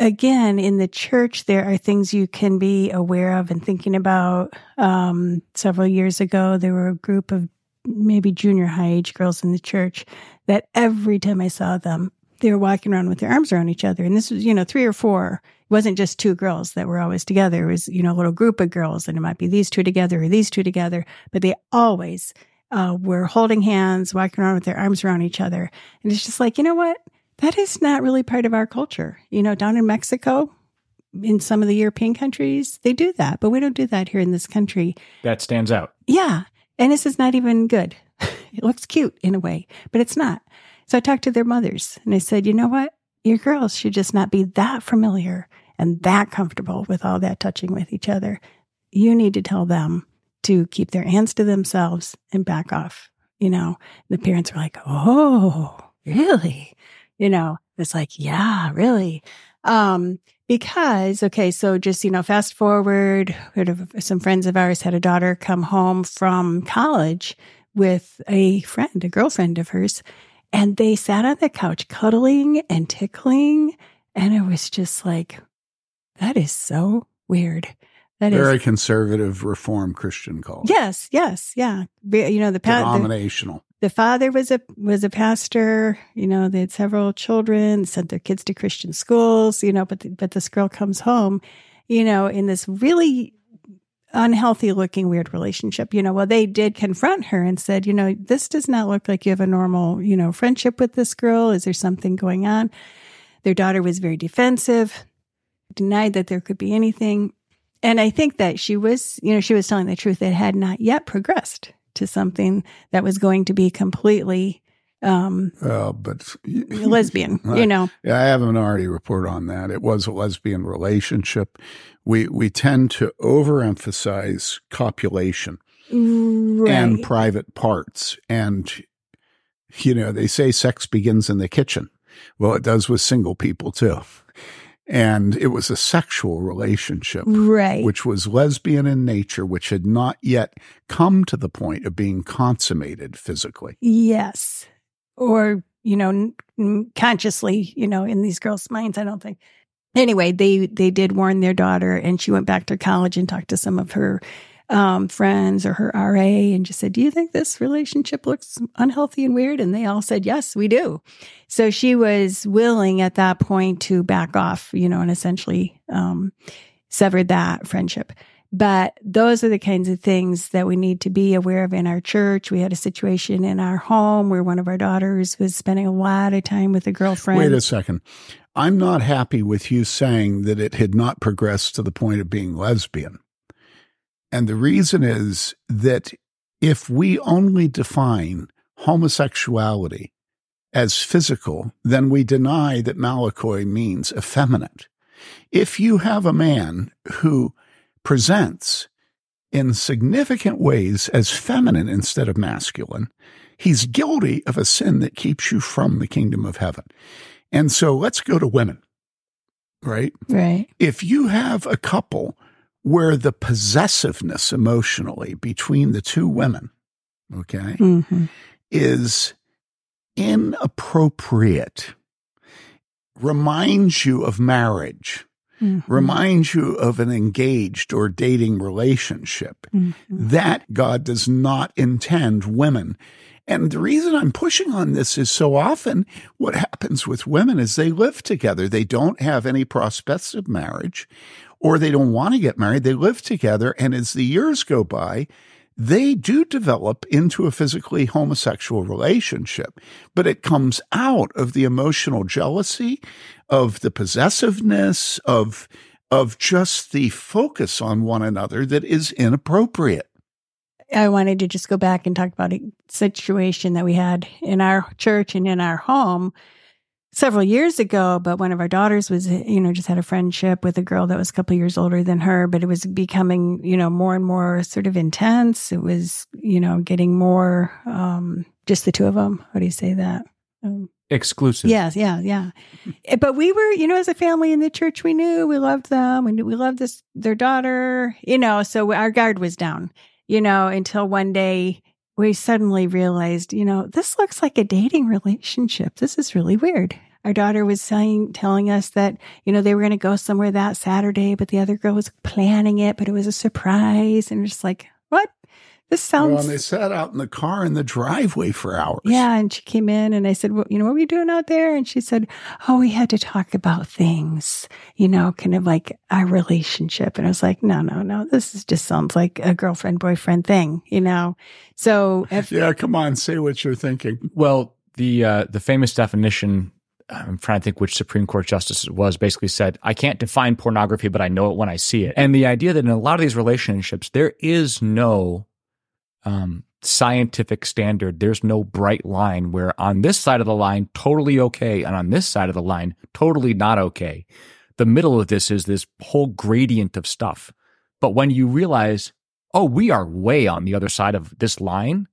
[SPEAKER 3] again, in the church, there are things you can be aware of and thinking about. Um, several years ago, there were a group of maybe junior high age girls in the church that every time I saw them, they were walking around with their arms around each other. And this was, you know, three or four. It wasn't just two girls that were always together. It was, you know, a little group of girls and it might be these two together or these two together, but they always uh, were holding hands, walking around with their arms around each other. And it's just like, you know what? That is not really part of our culture. You know, down in Mexico, in some of the European countries, they do that, but we don't do that here in this country.
[SPEAKER 1] That stands out.
[SPEAKER 3] Yeah. And this is not even good. it looks cute in a way, but it's not. So I talked to their mothers and I said, you know what? Your girls should just not be that familiar and that comfortable with all that touching with each other. You need to tell them to keep their hands to themselves and back off. You know, the parents were like, Oh, really? You know, it's like, yeah, really. Um, because, okay, so just, you know, fast forward, some friends of ours had a daughter come home from college with a friend, a girlfriend of hers, and they sat on the couch cuddling and tickling. And it was just like, that is so weird. That
[SPEAKER 2] Very
[SPEAKER 3] is,
[SPEAKER 2] conservative reform Christian culture.
[SPEAKER 3] Yes, yes, yeah. You know, the, pa-
[SPEAKER 2] denominational.
[SPEAKER 3] The, the father was a was a pastor. You know, they had several children, sent their kids to Christian schools. You know, but the, but this girl comes home, you know, in this really unhealthy looking weird relationship. You know, well, they did confront her and said, you know, this does not look like you have a normal, you know, friendship with this girl. Is there something going on? Their daughter was very defensive, denied that there could be anything. And I think that she was, you know, she was telling the truth. It had not yet progressed to something that was going to be completely um,
[SPEAKER 2] uh, but
[SPEAKER 3] lesbian, you know.
[SPEAKER 2] Yeah, I have a minority report on that. It was a lesbian relationship. We we tend to overemphasize copulation
[SPEAKER 3] right.
[SPEAKER 2] and private parts, and you know they say sex begins in the kitchen. Well, it does with single people too. And it was a sexual relationship,
[SPEAKER 3] right?
[SPEAKER 2] Which was lesbian in nature, which had not yet come to the point of being consummated physically.
[SPEAKER 3] Yes or you know n- consciously you know in these girls minds i don't think. Anyway they they did warn their daughter and she went back to college and talked to some of her um, friends or her ra and just said do you think this relationship looks unhealthy and weird? And they all said yes we do. So she was willing at that point to back off you know and essentially um, severed that friendship but those are the kinds of things that we need to be aware of in our church. We had a situation in our home where one of our daughters was spending a lot of time with a girlfriend.
[SPEAKER 2] Wait a second. I'm not happy with you saying that it had not progressed to the point of being lesbian. And the reason is that if we only define homosexuality as physical, then we deny that malakoi means effeminate. If you have a man who presents in significant ways as feminine instead of masculine, he's guilty of a sin that keeps you from the kingdom of heaven. And so let's go to women, right?
[SPEAKER 3] Right.
[SPEAKER 2] If you have a couple where the possessiveness emotionally between the two women, okay,
[SPEAKER 3] mm-hmm.
[SPEAKER 2] is inappropriate, reminds you of marriage, Mm-hmm. reminds you of an engaged or dating relationship.
[SPEAKER 3] Mm-hmm.
[SPEAKER 2] That God does not intend women. And the reason I'm pushing on this is so often what happens with women is they live together. They don't have any prospects of marriage or they don't want to get married. They live together. And as the years go by, they do develop into a physically homosexual relationship, but it comes out of the emotional jealousy, of the possessiveness, of, of just the focus on one another that is inappropriate.
[SPEAKER 3] I wanted to just go back and talk about a situation that we had in our church and in our home several years ago, but one of our daughters was, you know, just had a friendship with a girl that was a couple years older than her, but it was becoming, you know, more and more sort of intense. It was, you know, getting more, um, just the two of them. How do you say that? Um,
[SPEAKER 1] Exclusive.
[SPEAKER 3] Yes, yeah, yeah. Eh, but we were, you know, as a family in the church, we knew we loved them. We knew we loved this, their daughter, you know, so our guard was down, you know, until one day we suddenly realized, you know, this looks like a dating relationship. This is really weird. Our daughter was saying, telling us that, you know, they were going to go somewhere that Saturday, but the other girl was planning it, but it was a surprise. And just like? This sounds.
[SPEAKER 2] Well, and they sat out in the car in the driveway for hours.
[SPEAKER 3] Yeah. And she came in and I said, well, you know, what were you doing out there? And she said, oh, we had to talk about things, you know, kind of like our relationship. And I was like, no, no, no, this is just sounds like a girlfriend boyfriend thing, you know? So if.
[SPEAKER 2] Yeah, come on, say what you're thinking.
[SPEAKER 1] Well, the, uh, the famous definition I'm trying to think which Supreme Court justice it was, basically said, I can't define pornography, but I know it when I see it. And the idea that in a lot of these relationships, there is no um, scientific standard. There's no bright line where on this side of the line, totally okay, and on this side of the line, totally not okay. The middle of this is this whole gradient of stuff. But when you realize, oh, we are way on the other side of this line,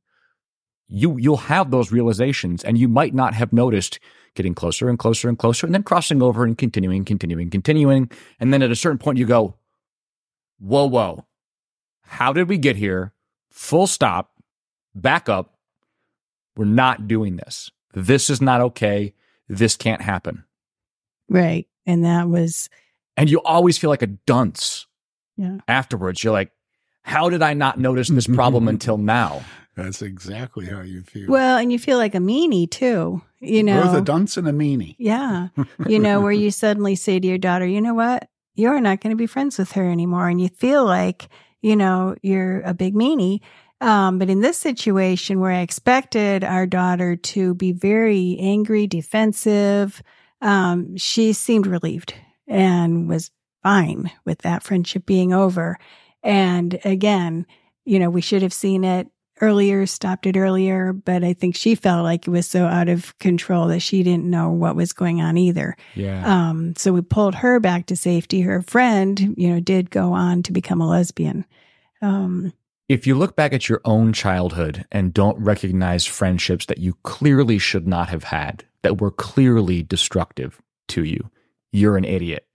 [SPEAKER 1] you you'll have those realizations, and you might not have noticed getting closer and closer and closer, and then crossing over and continuing, continuing, continuing. And then at a certain point, you go, whoa, whoa, how did we get here? Full stop, back up. We're not doing this. This is not okay. This can't happen.
[SPEAKER 3] Right. And that was.
[SPEAKER 1] And you always feel like a dunce
[SPEAKER 3] yeah.
[SPEAKER 1] afterwards. You're like, how did I not notice this problem until now?
[SPEAKER 2] That's exactly how you feel.
[SPEAKER 3] Well, and you feel like a meanie too, you know.
[SPEAKER 2] Both a dunce and a meanie.
[SPEAKER 3] Yeah. you know, where you suddenly say to your daughter, you know what? You're not going to be friends with her anymore. And you feel like, you know, you're a big meanie. Um, but in this situation where I expected our daughter to be very angry, defensive, um, she seemed relieved and was fine with that friendship being over. And again, you know, we should have seen it earlier, stopped it earlier, but I think she felt like it was so out of control that she didn't know what was going on either.
[SPEAKER 1] Yeah.
[SPEAKER 3] Um, so we pulled her back to safety. Her friend, you know, did go on to become a lesbian. Um,
[SPEAKER 1] if you look back at your own childhood and don't recognize friendships that you clearly should not have had, that were clearly destructive to you, you're an idiot.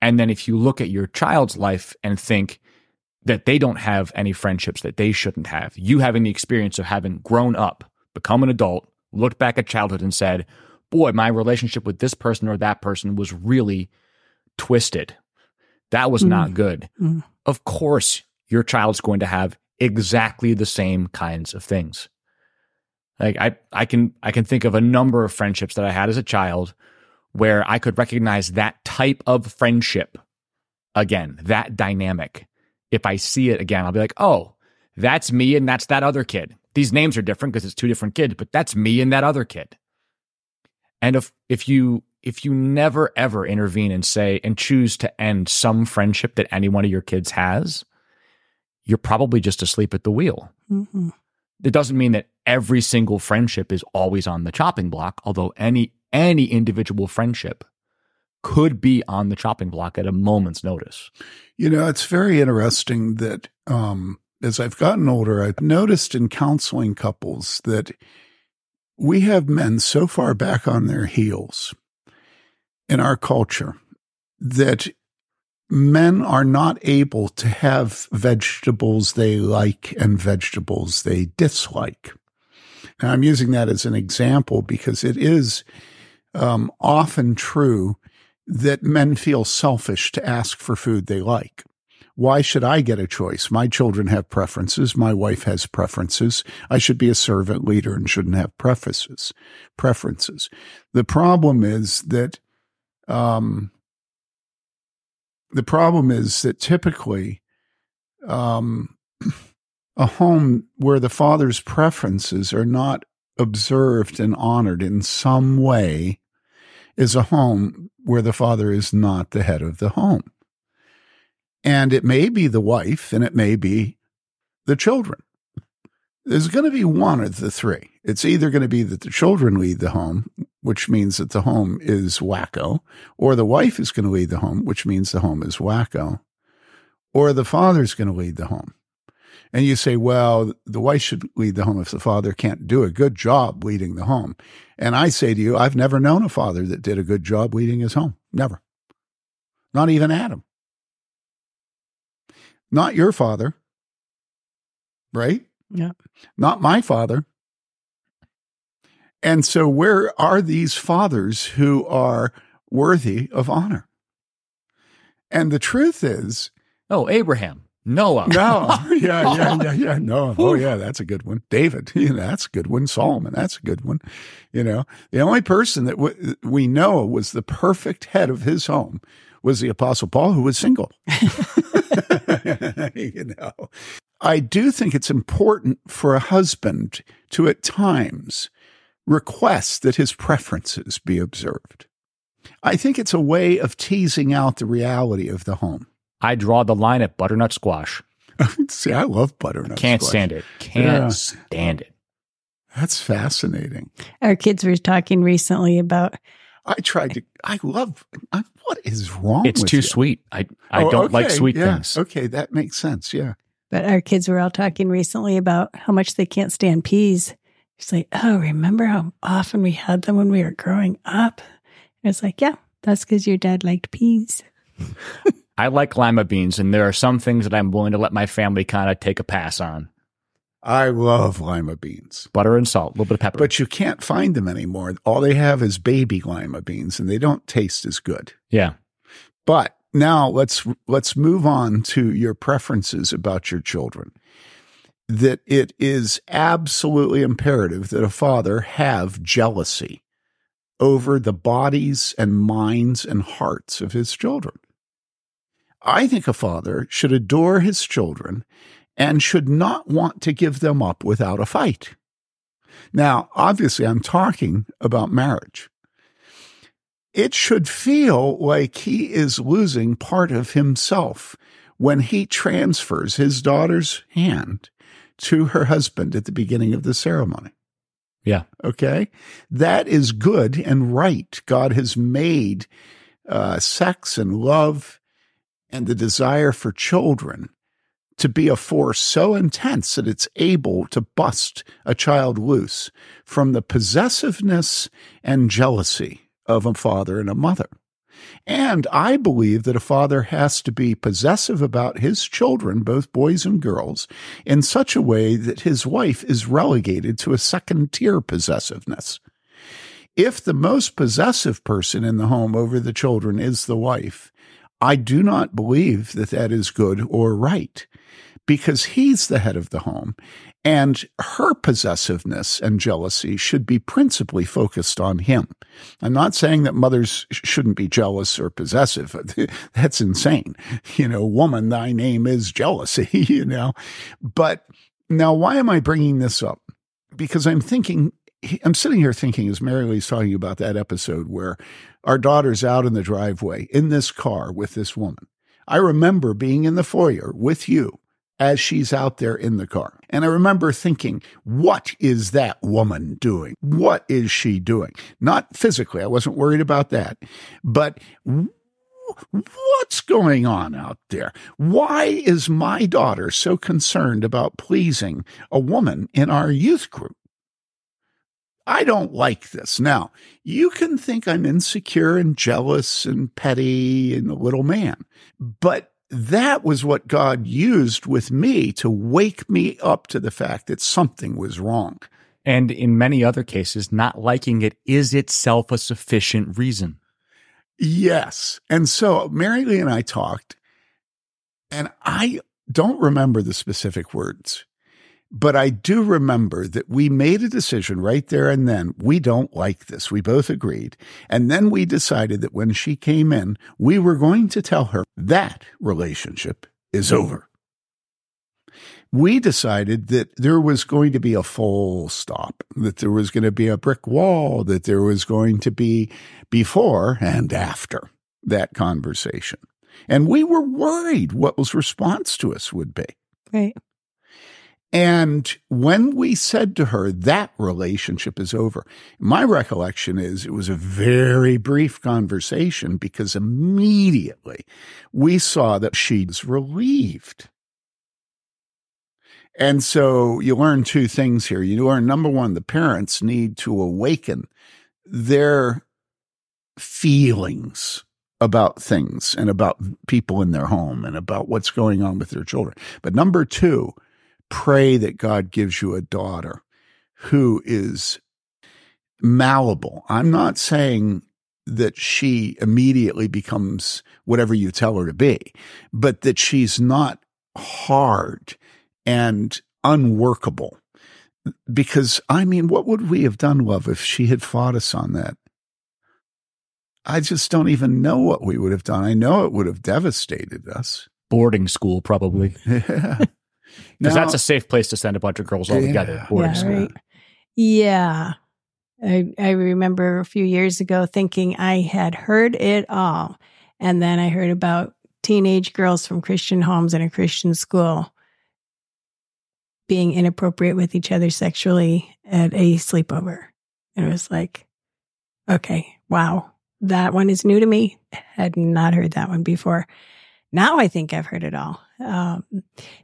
[SPEAKER 1] And then if you look at your child's life and think, that they don't have any friendships that they shouldn't have. You having the experience of having grown up, become an adult, looked back at childhood and said, boy, my relationship with this person or that person was really twisted. That was mm. not good. Mm. Of course, your child's going to have exactly the same kinds of things. Like I, I can, I can think of a number of friendships that I had as a child where I could recognize that type of friendship again, that dynamic if I see it again, I'll be like, oh, that's me and that's that other kid. These names are different because it's two different kids, but that's me and that other kid. And if if you if you never ever intervene and say and choose to end some friendship that any one of your kids has, you're probably just asleep at the wheel. Mm-hmm. It doesn't mean that every single friendship is always on the chopping block, although any any individual friendship could be on the chopping block at a moment's notice.
[SPEAKER 2] You know, it's very interesting that um, as I've gotten older, I've noticed in counseling couples that we have men so far back on their heels in our culture that men are not able to have vegetables they like and vegetables they dislike. Now, I'm using that as an example because it is um, often true that men feel selfish to ask for food they like. Why should I get a choice? My children have preferences. My wife has preferences. I should be a servant leader and shouldn't have preferences. Preferences. The problem is that, um, the problem is that typically, um, A home where the father's preferences are not observed and honored in some way is a home where the father is not the head of the home. And it may be the wife and it may be the children. There's going to be one of the three. It's either going to be that the children lead the home, which means that the home is wacko, or the wife is going to lead the home, which means the home is wacko, or the father's going to lead the home. And you say, well, the wife should lead the home if the father can't do a good job leading the home. And I say to you, I've never known a father that did a good job leading his home. Never. Not even Adam. Not your father. Right?
[SPEAKER 3] Yeah.
[SPEAKER 2] Not my father. And so, where are these fathers who are worthy of honor? And the truth is,
[SPEAKER 1] Oh, Abraham, Noah.
[SPEAKER 2] no, yeah, yeah, yeah, yeah, no. Oh, yeah, that's a good one. David, you know, that's a good one. Solomon, that's a good one. You know, the only person that w- we know was the perfect head of his home was the Apostle Paul, who was single. you know, I do think it's important for a husband to at times request that his preferences be observed. I think it's a way of teasing out the reality of the home.
[SPEAKER 1] I draw the line at butternut squash.
[SPEAKER 2] See, I love butternut. Squash.
[SPEAKER 1] Can't
[SPEAKER 2] squash.
[SPEAKER 1] stand it. Can't
[SPEAKER 2] Yeah.
[SPEAKER 1] stand it.
[SPEAKER 2] That's fascinating.
[SPEAKER 3] Our kids were talking recently about
[SPEAKER 2] I tried to. I love. I, what is wrong?
[SPEAKER 1] It's
[SPEAKER 2] with
[SPEAKER 1] too
[SPEAKER 2] you?
[SPEAKER 1] sweet. I I
[SPEAKER 2] Oh,
[SPEAKER 1] don't like sweet
[SPEAKER 2] yeah,
[SPEAKER 1] things.
[SPEAKER 2] Okay, that makes sense. Yeah.
[SPEAKER 3] but our kids were all talking recently about how much they can't stand peas. It's like, oh, remember how often we had them when we were growing up? And it's like, yeah, that's because your dad liked peas.
[SPEAKER 1] I like lima beans, and there are some things that I'm willing to let my family kind of take a pass on.
[SPEAKER 2] I love lima beans,
[SPEAKER 1] Butter and salt, a little bit of pepper.
[SPEAKER 2] but you can't find them anymore. All they have is baby lima beans, and they don't taste as good.
[SPEAKER 1] yeah,
[SPEAKER 2] But now let's let's move on to your preferences about your children. That it is absolutely imperative that a father have jealousy over the bodies and minds and hearts of his children. I think a father should adore his children and should not want to give them up without a fight. Now, obviously, I'm talking about marriage it should feel like he is losing part of himself when he transfers his daughter's hand to her husband at the beginning of the ceremony.
[SPEAKER 1] yeah.
[SPEAKER 2] Okay. That is good and right. God has made uh, sex and love and the desire for children to be a force so intense that it's able to bust a child loose from the possessiveness and jealousy of a father and a mother. And I believe that a father has to be possessive about his children, both boys and girls, in such a way that his wife is relegated to a second tier possessiveness. If the most possessive person in the home over the children is the wife, I do not believe that that is good or right because he's the head of the home and her possessiveness and jealousy should be principally focused on him. I'm not saying that mothers shouldn't be jealous or possessive. That's insane. You know, woman, thy name is jealousy, you know. But now, why am I bringing this up? Because I'm thinking, I'm sitting here thinking as Mary Lee's talking about that episode where our daughter's out in the driveway in this car with this woman. I remember being in the foyer with you as she's out there in the car. And I remember thinking, what is that woman doing? What is she doing? Not physically, I wasn't worried about that. But what's going on out there? Why is my daughter so concerned about pleasing a woman in our youth group? I don't like this. Now, you can think I'm insecure and jealous and petty and a little man, but that was what God used with me to wake me up to the fact that something was wrong.
[SPEAKER 1] And in many other cases, not liking it is itself a sufficient reason.
[SPEAKER 2] Yes. And so Mary Lee and I talked, and I don't remember the specific words, but I do remember that we made a decision right there and then. We don't like this. We both agreed. And then we decided that when she came in, we were going to tell her that relationship is over. we decided that there was going to be a full stop, that there was going to be a brick wall, that there was going to be before and after that conversation. And we were worried what his response to us would be.
[SPEAKER 3] Right.
[SPEAKER 2] And when we said to her that relationship is over, my recollection is it was a very brief conversation because immediately we saw that she was relieved. And so you learn two things here. You learn number one, the parents need to awaken their feelings about things and about people in their home and about what's going on with their children. But number two, pray that God gives you a daughter who is malleable. I'm not saying that she immediately becomes whatever you tell her to be, but that she's not hard and unworkable. Because, I mean, what would we have done, love, if she had fought us on that? I just don't even know what we would have done. I know it would have devastated us.
[SPEAKER 1] Boarding school, probably.
[SPEAKER 2] Yeah.
[SPEAKER 1] Because that's a safe place to send a bunch of girls all
[SPEAKER 2] Yeah.
[SPEAKER 1] together. boarding
[SPEAKER 3] Yeah,
[SPEAKER 1] school.
[SPEAKER 3] right. Yeah. I, I remember a few years ago thinking I had heard it all. And then I heard about teenage girls from Christian homes in a Christian school being inappropriate with each other sexually at a sleepover. And it was like, okay, wow, that one is new to me. Had not heard that one before. Now I think I've heard it all. Um,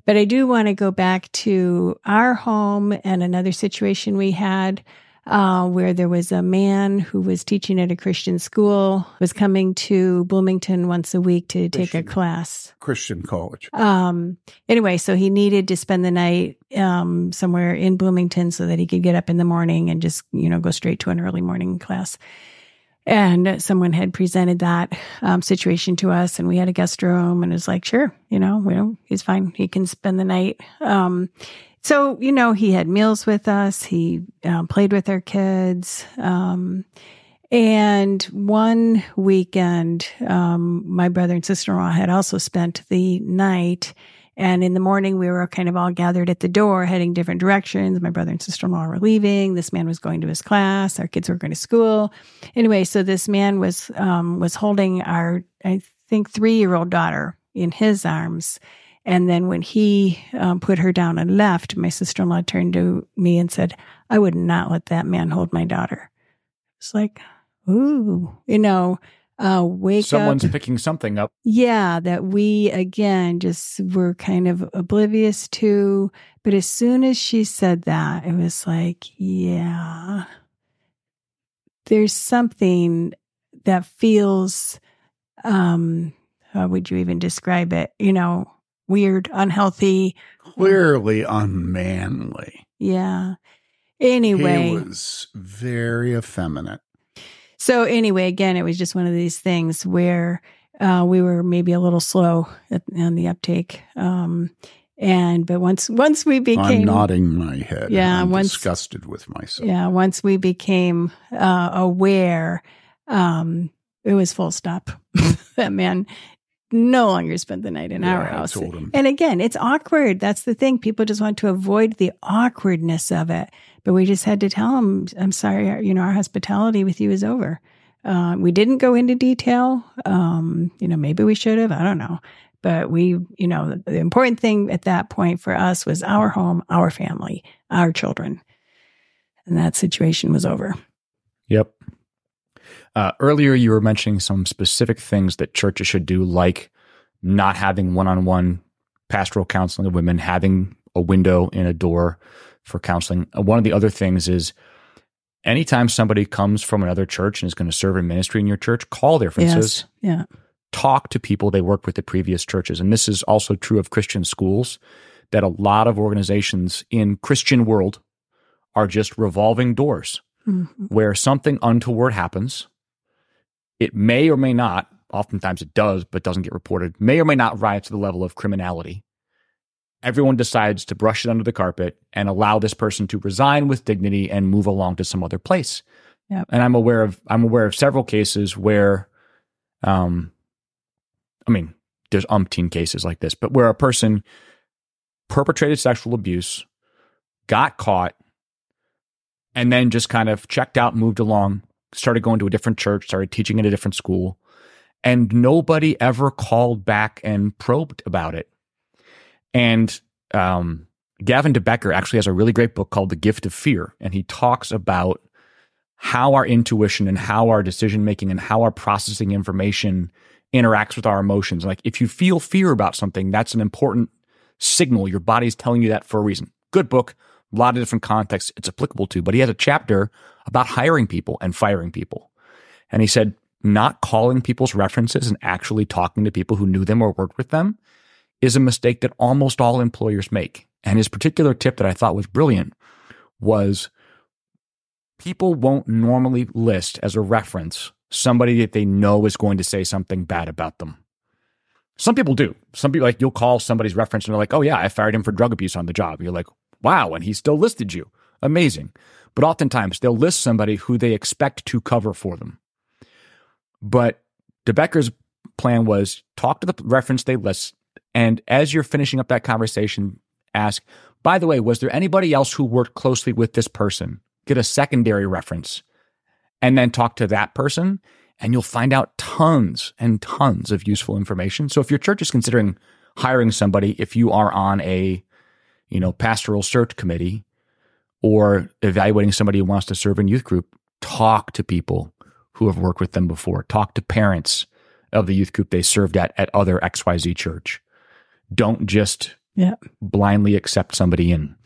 [SPEAKER 3] but I do want to go back to our home and another situation we had uh, where there was a man who was teaching at a Christian school, was coming to Bloomington once a week to take a class.
[SPEAKER 2] Christian college.
[SPEAKER 3] Um, anyway, so he needed to spend the night um, somewhere in Bloomington so that he could get up in the morning and just, you know, go straight to an early morning class. And someone had presented that um, situation to us, and we had a guest room, and it was like, sure, you know, we don't, he's fine. He can spend the night. Um, so, you know, he had meals with us. He um, played with our kids. Um, and one weekend, um, my brother and sister in law had also spent the night. And in the morning, we were kind of all gathered at the door, heading different directions. My brother and sister in law were leaving. This man was going to his class. Our kids were going to school. Anyway, so this man was um, was holding our, I think, three year old daughter in his arms. And then when he um, put her down and left, my sister in law turned to me and said, "I would not let that man hold my daughter." It's like, ooh, you know, uh, wake
[SPEAKER 1] Someone's
[SPEAKER 3] up.
[SPEAKER 1] picking something up.
[SPEAKER 3] Yeah, that we again just were kind of oblivious to. But as soon as she said that, it was like, yeah, there's something that feels, um, how would you even describe it? You know, weird, unhealthy.
[SPEAKER 2] Clearly unmanly.
[SPEAKER 3] Yeah. Anyway,
[SPEAKER 2] He was very effeminate.
[SPEAKER 3] So anyway, again, it was just one of these things where uh, we were maybe a little slow at, on the uptake. Um, and but once once we
[SPEAKER 2] I'm
[SPEAKER 3] became
[SPEAKER 2] nodding my head.
[SPEAKER 3] Yeah,
[SPEAKER 2] I'm
[SPEAKER 3] once-
[SPEAKER 2] disgusted with myself.
[SPEAKER 3] yeah, once we became uh, aware, um, it was full stop. that man no longer spend the night in our
[SPEAKER 2] Yeah, I
[SPEAKER 3] house. And again, it's awkward. That's the thing. People just want to avoid the awkwardness of it. But we just had to tell him, I'm sorry, you know, our hospitality with you is over. Uh, we didn't go into detail. Um, you know, maybe we should have. I don't know. But we, you know, the, the important thing at that point for us was our home, our family, our children. And that situation was over.
[SPEAKER 1] Yep. Uh, earlier, you were mentioning some specific things that churches should do, like not having one on one pastoral counseling of women, having a window in a door for counseling. Uh, one of the other things is anytime somebody comes from another church and is going to serve in ministry in your church, call differences,
[SPEAKER 3] Yes. Yeah.
[SPEAKER 1] talk to people they worked with at previous churches. And this is also true of Christian schools, that a lot of organizations in Christian world are just revolving doors
[SPEAKER 3] Mhm.
[SPEAKER 1] where something untoward happens. It may or may not, oftentimes it does, but doesn't get reported, may or may not rise to the level of criminality. Everyone decides to brush it under the carpet and allow this person to resign with dignity and move along to some other place.
[SPEAKER 3] Yep.
[SPEAKER 1] And I'm aware of I'm aware of several cases where um I mean, there's umpteen cases like this, but where a person perpetrated sexual abuse, got caught, and then just kind of checked out, moved along, started going to a different church, started teaching at a different school, and nobody ever called back and probed about it. And um, Gavin de Becker actually has a really great book called The Gift of Fear, and he talks about how our intuition and how our decision making and how our processing information interacts with our emotions. Like if you feel fear about something, that's an important signal. Your body's telling you that for a reason. Good book, a lot of different contexts it's applicable to, but he has a chapter about hiring people and firing people. And he said, not calling people's references and actually talking to people who knew them or worked with them is a mistake that almost all employers make. And his particular tip that I thought was brilliant was people won't normally list as a reference somebody that they know is going to say something bad about them. Some people do. Some people like you'll call somebody's reference and they're like, "Oh yeah, I fired him for drug abuse on the job." You're like, "Wow," and he still listed you. Amazing. But oftentimes they'll list somebody who they expect to cover for them. But de Becker's plan was talk to the reference they list, and as you're finishing up that conversation, ask, "By the way, was there anybody else who worked closely with this person?" Get a secondary reference and then talk to that person and you'll find out tons and tons of useful information. So if your church is considering hiring somebody, if you are on a, you know, pastoral search committee or evaluating somebody who wants to serve in youth group, talk to people who have worked with them before. Talk to parents of the youth group they served at at other XYZ church. Don't just
[SPEAKER 3] yeah.
[SPEAKER 1] blindly accept somebody in.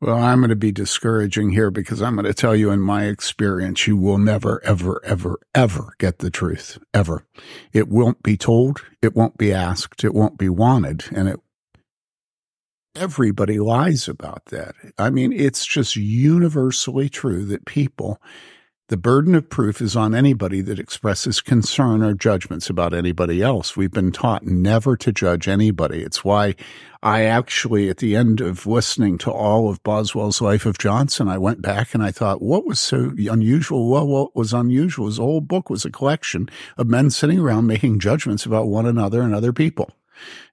[SPEAKER 2] Well, I'm going to be discouraging here because I'm going to tell you in my experience, you will never, ever, ever, ever get the truth. Ever. It won't be told. It won't be asked. It won't be wanted. And it, everybody lies about that. I mean, it's just universally true that people the burden of proof is on anybody that expresses concern or judgments about anybody else. We've been taught never to judge anybody. It's why I actually, at the end of listening to all of Boswell's Life of Johnson, I went back and I thought, what was so unusual? Well, what was unusual? His whole book was a collection of men sitting around making judgments about one another and other people.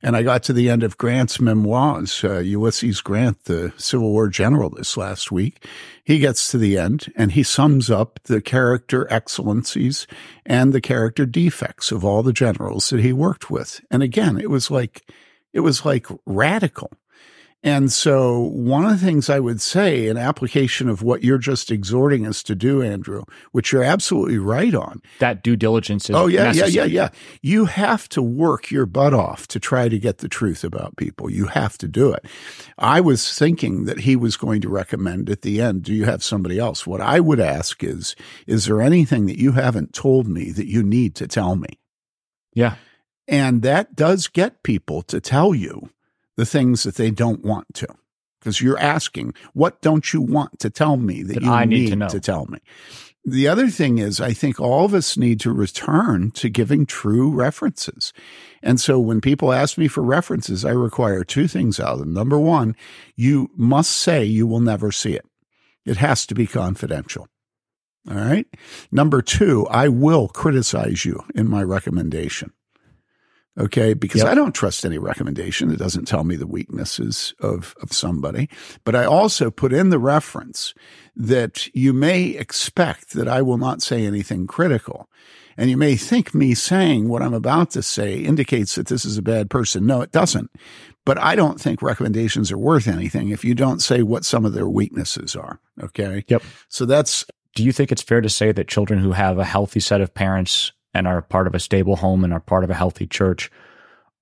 [SPEAKER 2] And I got to the end of Grant's memoirs, uh, Ulysses Grant, the Civil War general, this last week. He gets to the end and he sums up the character excellencies and the character defects of all the generals that he worked with. And again, it was like, it was like radical. And so, one of the things I would say, an application of what you're just exhorting us to do, Andrew, which you're absolutely right on.
[SPEAKER 1] That due diligence is.
[SPEAKER 2] Oh, yeah,
[SPEAKER 1] necessary.
[SPEAKER 2] yeah, yeah, yeah. You have to work your butt off to try to get the truth about people. You have to do it. I was thinking that he was going to recommend at the end, do you have somebody else? What I would ask is, is there anything that you haven't told me that you need to tell me?
[SPEAKER 1] Yeah.
[SPEAKER 2] And that does get people to tell you the things that they don't want to. Because you're asking, what don't you want to tell me that,
[SPEAKER 1] That
[SPEAKER 2] you
[SPEAKER 1] I need
[SPEAKER 2] need
[SPEAKER 1] to know.
[SPEAKER 2] to tell me? The other thing is, I think all of us need to return to giving true references. And so when people ask me for references, I require two things out of them. Number one, you must say you will never see it. It has to be confidential. All right. Number two, I will criticize you in my recommendation. Okay. Because
[SPEAKER 1] Yep.
[SPEAKER 2] I don't trust any recommendation that doesn't tell me the weaknesses of, of somebody. But I also put in the reference that you may expect that I will not say anything critical. And you may think me saying what I'm about to say indicates that this is a bad person. No, it doesn't. But I don't think recommendations are worth anything if you don't say what some of their weaknesses are. Okay.
[SPEAKER 1] Yep.
[SPEAKER 2] So that's
[SPEAKER 1] Do you think it's fair to say that children who have a healthy set of parents and are part of a stable home and are part of a healthy church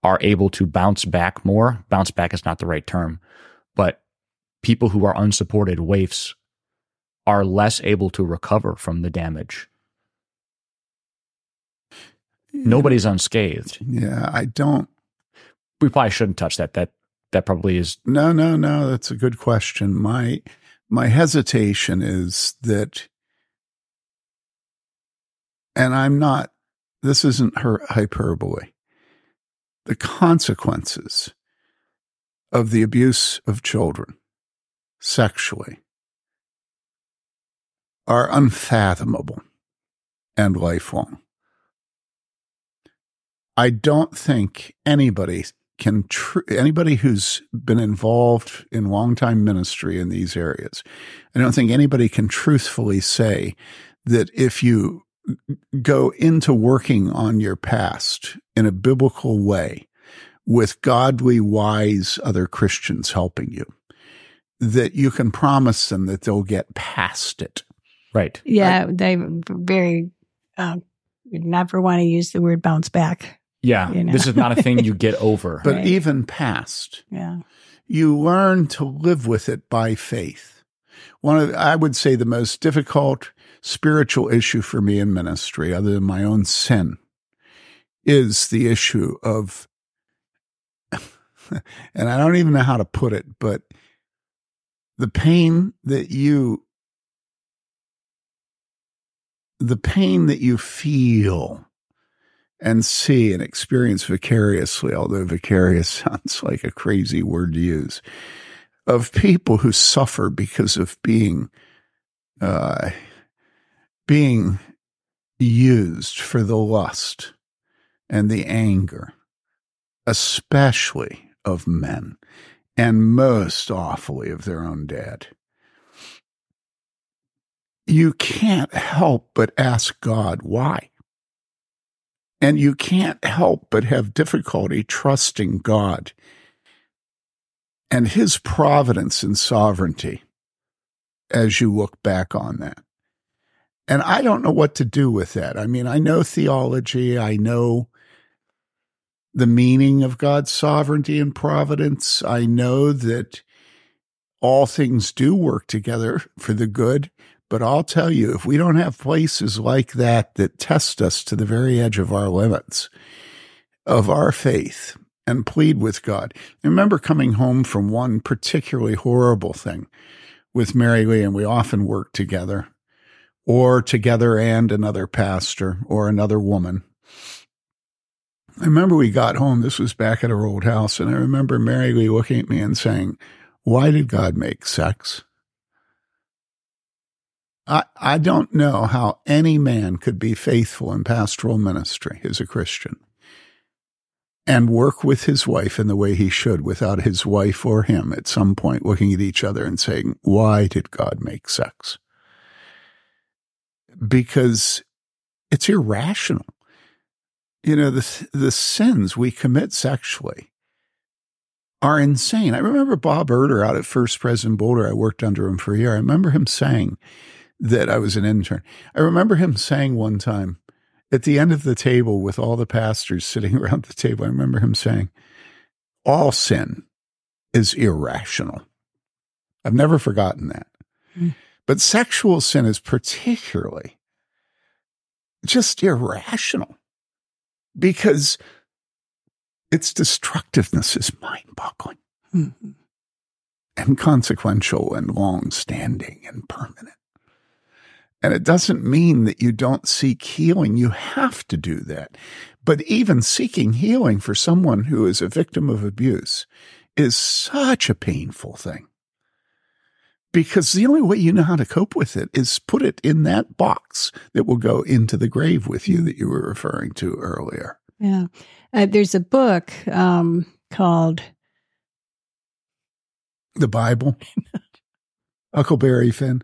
[SPEAKER 1] are able to bounce back more? Bounce back is not the right term, but people who are unsupported waifs are less able to recover from the damage. Nobody's unscathed.
[SPEAKER 2] Yeah, I don't.
[SPEAKER 1] We probably shouldn't touch that. That that probably is
[SPEAKER 2] No, no, no. That's a good question. My my hesitation is that, and I'm not. This isn't her hyperbole. The consequences of the abuse of children sexually are unfathomable and lifelong. I don't think anybody can tr- anybody who's been involved in long time ministry in these areas i don't think anybody can truthfully say that if you go into working on your past in a biblical way with godly wise other christians helping you that you can promise them that they'll get past it
[SPEAKER 1] Right.
[SPEAKER 3] Yeah, they very um, never want to use the word bounce back.
[SPEAKER 1] Yeah.
[SPEAKER 3] You know.
[SPEAKER 1] This is not a thing you get over.
[SPEAKER 2] but
[SPEAKER 3] Right.
[SPEAKER 2] even past
[SPEAKER 3] Yeah.
[SPEAKER 2] you learn to live with it by faith. One of, the- I would say, the most difficult spiritual issue for me in ministry, other than my own sin, is the issue of, and I don't even know how to put it, but the pain that you, the pain that you feel and see and experience vicariously, although vicarious sounds like a crazy word to use, of people who suffer because of being uh, being used for the lust and the anger, especially of men, and most awfully of their own dad. You can't help but ask God why. And you can't help but have difficulty trusting God and his providence and sovereignty as you look back on that. And I don't know what to do with that. I mean, I know theology, I know the meaning of God's sovereignty and providence. I know that all things do work together for the good. But I'll tell you, if we don't have places like that that test us to the very edge of our limits of our faith and plead with God. I remember coming home from one particularly horrible thing with Mary Lee, and we often worked together, or together and another pastor or another woman. I remember we got home, this was back at our old house, and I remember Mary Lee looking at me and saying, Why did God make sex? I, I don't know how any man could be faithful in pastoral ministry as a Christian and work with his wife in the way he should without his wife or him at some point looking at each other and saying, Why did God make sex? Because it's irrational. You know, the, the sins we commit sexually are insane. I remember Bob Erder out at First Pres in Boulder. I worked under him for a year. I remember him saying that I was an intern. I remember him saying one time at the end of the table with all the pastors sitting around the table, I remember him saying, All sin is irrational. I've never forgotten that.
[SPEAKER 3] Mm.
[SPEAKER 2] But sexual sin is particularly just irrational because its destructiveness is mind boggling
[SPEAKER 3] Mhm.
[SPEAKER 2] and consequential and long standing and permanent. And it doesn't mean that you don't seek healing. You have to do that. But even seeking healing for someone who is a victim of abuse is such a painful thing. Because the only way you know how to cope with it is put it in that box that will go into the grave with you that you were referring to earlier.
[SPEAKER 3] Yeah. Uh, there's a book um, called
[SPEAKER 2] The Bible, Huckleberry Finn,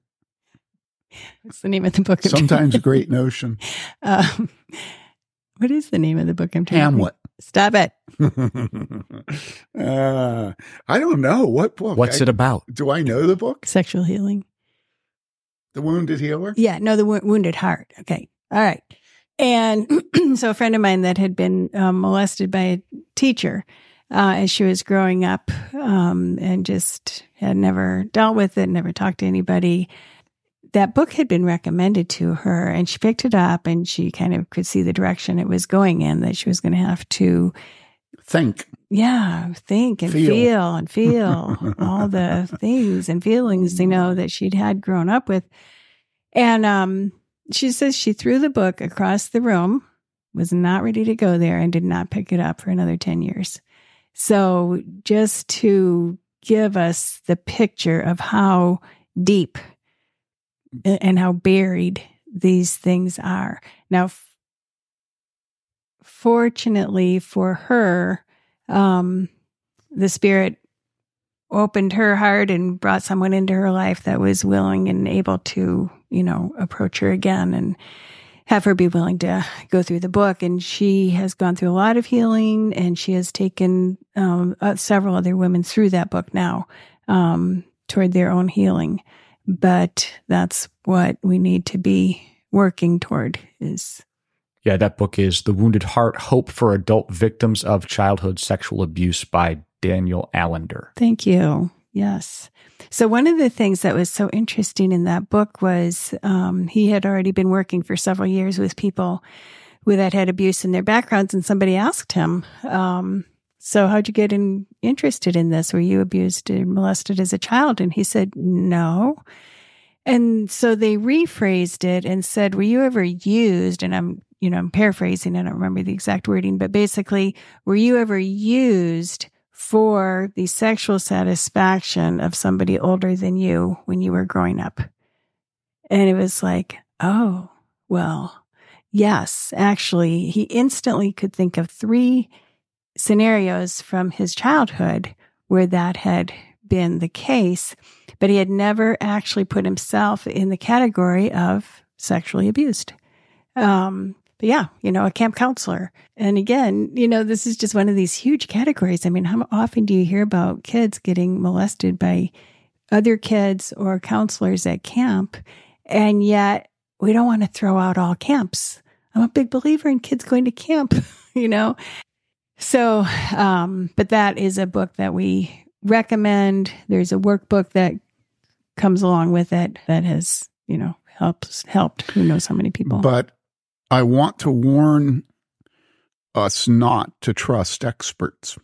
[SPEAKER 3] what's the name of the book? I'm
[SPEAKER 2] sometimes a great notion,
[SPEAKER 3] um, what is the name of the book? I'm trying to.
[SPEAKER 2] Hamlet.
[SPEAKER 3] Stop it.
[SPEAKER 2] uh, I don't know what book.
[SPEAKER 1] What's
[SPEAKER 2] I-
[SPEAKER 1] it about?
[SPEAKER 2] Do I know the book?
[SPEAKER 3] Sexual healing.
[SPEAKER 2] The Wounded Healer?
[SPEAKER 3] Yeah, no, the wo- wounded heart. Okay, all right. And so, a friend of mine that had been um, molested by a teacher uh, as she was growing up, um, and just had never dealt with it, never talked to anybody. That book had been recommended to her, and she picked it up, and she kind of could see the direction it was going in. That she was going to have to
[SPEAKER 2] Think.
[SPEAKER 3] yeah, think and
[SPEAKER 2] Feel.
[SPEAKER 3] feel, and feel all the things and feelings, you know, that she'd had grown up with. And um, she says she threw the book across the room, was not ready to go there, and did not pick it up for another 10 years. So, just to give us the picture of how deep and how buried these things are. Now, f- fortunately for her, um, the Spirit opened her heart and brought someone into her life that was willing and able to, you know, approach her again and have her be willing to go through the book. And she has gone through a lot of healing and she has taken um, uh, several other women through that book now um, toward their own healing. But that's what we need to be working toward is
[SPEAKER 1] yeah, that book is The Wounded Heart Hope for Adult Victims of Childhood Sexual Abuse by Daniel Allender.
[SPEAKER 3] Thank you. Yes. So, one of the things that was so interesting in that book was um, he had already been working for several years with people who that had abuse in their backgrounds, and somebody asked him, um, So, how'd you get in, interested in this? Were you abused and molested as a child? And he said, No. And so they rephrased it and said, Were you ever used? And I'm, you know, I'm paraphrasing, I don't remember the exact wording, but basically, were you ever used for the sexual satisfaction of somebody older than you when you were growing up. And it was like, oh, well, yes, actually, he instantly could think of three scenarios from his childhood where that had been the case, but he had never actually put himself in the category of sexually abused. Um, but yeah, you know, a camp counselor. And again, you know, this is just one of these huge categories. I mean, how often do you hear about kids getting molested by other kids or counselors at camp? And yet we don't want to throw out all camps. I'm a big believer in kids going to camp, you know? So, um, but that is a book that we recommend. There's a workbook that comes along with it that has, you know, helps helped who knows how many people.
[SPEAKER 2] But I want to warn us not to trust experts.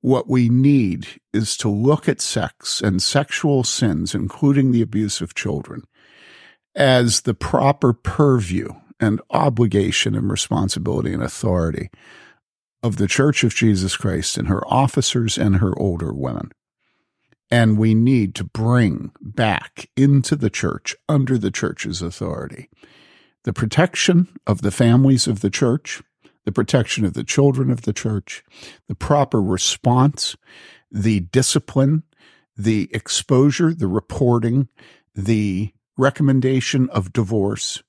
[SPEAKER 2] What we need is to look at sex and sexual sins, including the abuse of children, as the proper purview and obligation and responsibility and authority of the Church of Jesus Christ and her officers and her older women. And we need to bring back into the church, under the church's authority, the protection of the families of the church, the protection of the children of the church, the proper response, the discipline, the exposure, the reporting, the recommendation of divorce.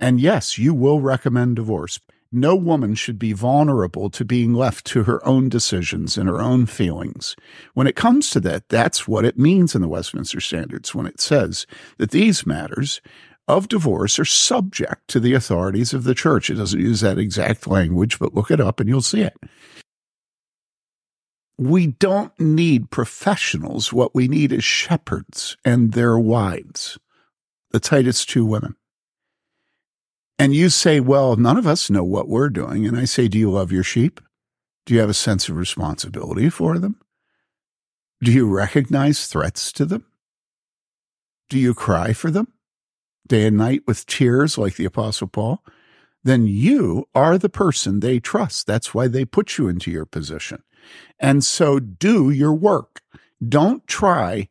[SPEAKER 2] And yes, you will recommend divorce. No woman should be vulnerable to being left to her own decisions and her own feelings. When it comes to that, that's what it means in the Westminster Standards when it says that these matters of divorce are subject to the authorities of the church. It doesn't use that exact language, but look it up and you'll see it. We don't need professionals. What we need is shepherds and their wives, the Titus 2 women. And you say, well, none of us know what we're doing. And I say, do you love your sheep? Do you have a sense of responsibility for them? Do you recognize threats to them? Do you cry for them? day and night with tears like the Apostle Paul, then you are the person they trust. That's why they put you into your position. And so do your work. Don't try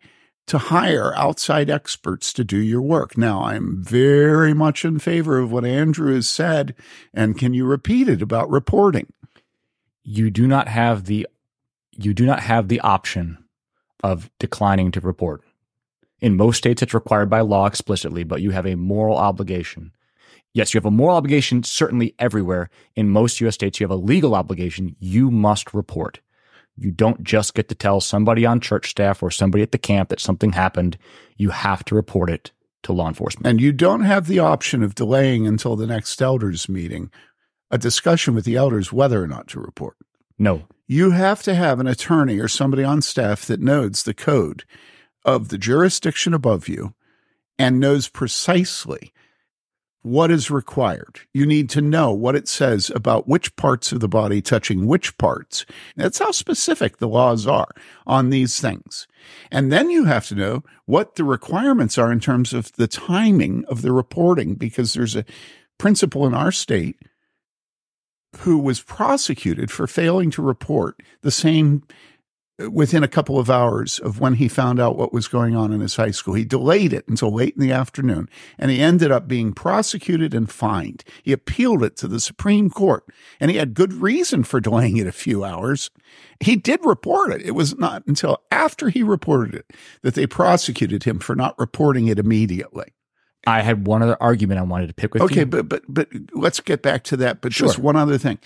[SPEAKER 2] to hire outside experts to do your work. Now, I'm very much in favor of what Andrew has said. And can you repeat it about reporting?
[SPEAKER 1] You do not have the you do not have the option of declining to report. In most states, it's required by law explicitly, but you have a moral obligation. Yes, you have a moral obligation certainly everywhere. In most US states, you have a legal obligation. You must report. You don't just get to tell somebody on church staff or somebody at the camp that something happened. You have to report it to law enforcement.
[SPEAKER 2] And you don't have the option of delaying until the next elders meeting a discussion with the elders whether or not to report.
[SPEAKER 1] No.
[SPEAKER 2] You have to have an attorney or somebody on staff that knows the code of the jurisdiction above you and knows precisely what is required. You need to know what it says about which parts of the body touching which parts. That's how specific the laws are on these things. And then you have to know what the requirements are in terms of the timing of the reporting, because there's a principal in our state who was prosecuted for failing to report the same within a couple of hours of when he found out what was going on in his high school. He delayed it until late in the afternoon and he ended up being prosecuted and fined. He appealed it to the Supreme Court and he had good reason for delaying it a few hours. He did report it. It was not until after he reported it that they prosecuted him for not reporting it immediately.
[SPEAKER 1] I had one other argument I wanted to pick with
[SPEAKER 2] okay,
[SPEAKER 1] you.
[SPEAKER 2] Okay, but but but let's get back to that. But
[SPEAKER 1] Sure.
[SPEAKER 2] just one other thing.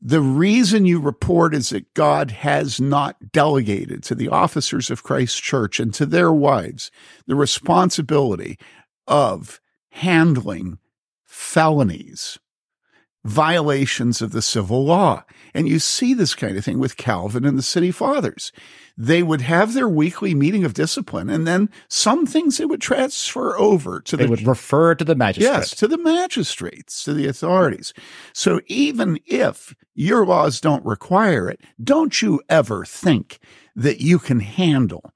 [SPEAKER 2] The reason you report is that God has not delegated to the officers of Christ's church and to their wives the responsibility of handling felonies, violations of the civil law. And you see this kind of thing with Calvin and the city fathers. They would have their weekly meeting of discipline, and then some things they would transfer over to
[SPEAKER 1] they
[SPEAKER 2] the
[SPEAKER 1] would refer to the magistrate.
[SPEAKER 2] Yes, to the magistrates, to the authorities. So even if your laws don't require it, don't you ever think that you can handle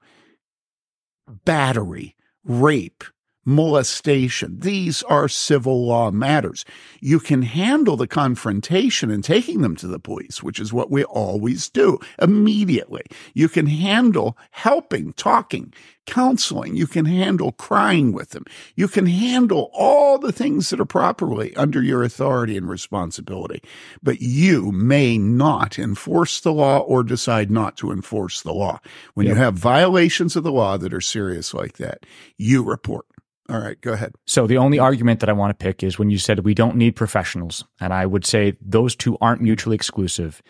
[SPEAKER 2] battery, rape, molestation. These are civil law matters. You can handle the confrontation and taking them to the police, which is what we always do immediately. You can handle helping, talking, counseling. You can handle crying with them. You can handle all the things that are properly under your authority and responsibility. But you may not enforce the law or decide not to enforce the law. When you have violations of the law that are serious like that, you report. All right, go ahead.
[SPEAKER 1] So the only argument that I want to pick is when you said we don't need professionals. And I would say those two aren't mutually exclusive.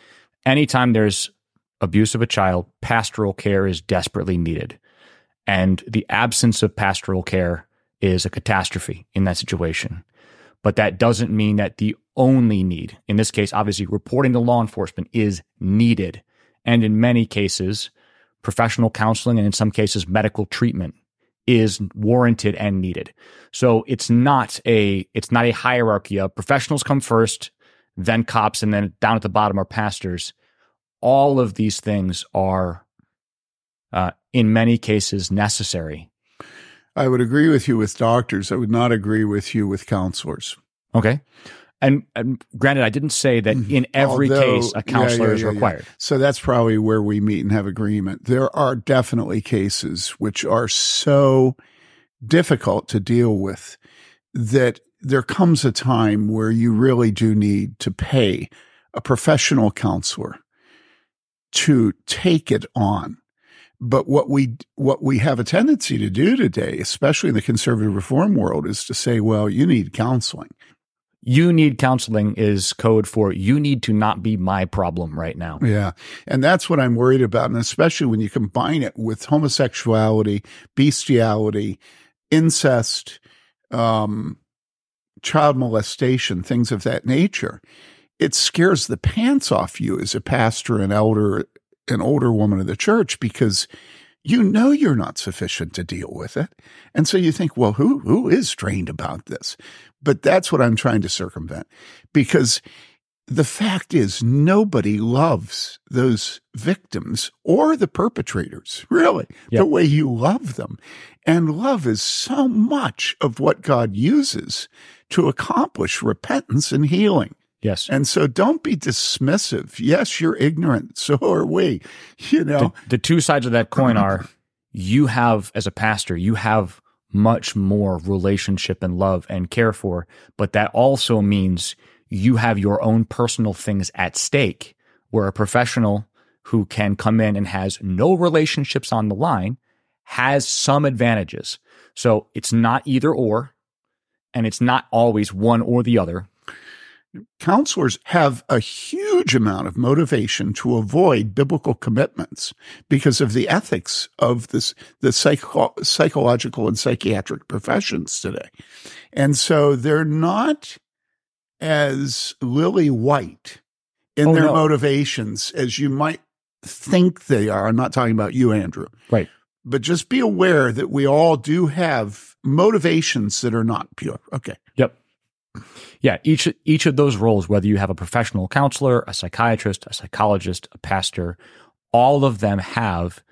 [SPEAKER 1] Anytime there's abuse of a child, pastoral care is desperately needed. And the absence of pastoral care is a catastrophe in that situation. But that doesn't mean that the only need, in this case, obviously reporting to law enforcement is needed. And in many cases, professional counseling and in some cases, medical treatment is warranted and needed. So it's not a it's not a hierarchy of professionals come first, then cops, and then down at the bottom are pastors. All of these things are, uh, in many cases, necessary.
[SPEAKER 2] I would agree with you with doctors. I would not agree with you with counselors.
[SPEAKER 1] Okay, and, and granted, I didn't say that in every
[SPEAKER 2] Mm-hmm. Although-
[SPEAKER 1] case a counselor
[SPEAKER 2] yeah,
[SPEAKER 1] is
[SPEAKER 2] yeah, yeah.
[SPEAKER 1] required.
[SPEAKER 2] So that's probably where we meet and have agreement. There are definitely cases which are so difficult to deal with that there comes a time where you really do need to pay a professional counselor to take it on. But what we what we have a tendency to do today, especially in the conservative reform world, is to say, well, you need counseling.
[SPEAKER 1] You need counseling is code for you need to not be my problem right now.
[SPEAKER 2] Yeah. And that's what I'm worried about. And especially when you combine it with homosexuality, bestiality, incest, um, child molestation, things of that nature, it scares the pants off you as a pastor, an elder, an older woman of the church because you know you're not sufficient to deal with it. And so you think, well, who, who is trained about this? But that's what I'm trying to circumvent because the fact is nobody loves those victims or the perpetrators, really,
[SPEAKER 1] Yep.
[SPEAKER 2] the way you love them. And love is so much of what God uses to accomplish repentance and healing.
[SPEAKER 1] Yes.
[SPEAKER 2] And so don't be dismissive. Yes, you're ignorant. So are we. You know,
[SPEAKER 1] the, the two sides of that coin are you have as a pastor you have much more relationship and love and care for but that also means you have your own personal things at stake where a professional who can come in and has no relationships on the line has some advantages. So it's not either or and it's not always one or the other
[SPEAKER 2] counselors have a huge amount of motivation to avoid biblical commitments because of the ethics of this the psycho- psychological and psychiatric professions today. And so they're not as lily white in
[SPEAKER 1] Oh,
[SPEAKER 2] their
[SPEAKER 1] no.
[SPEAKER 2] motivations as you might think they are. I'm not talking about you andrew.
[SPEAKER 1] Right.
[SPEAKER 2] But just be aware that we all do have motivations that are not pure. Okay.
[SPEAKER 1] Yep. Yeah, each each of those roles, whether you have a professional counselor, a psychiatrist, a psychologist, a pastor, all of them have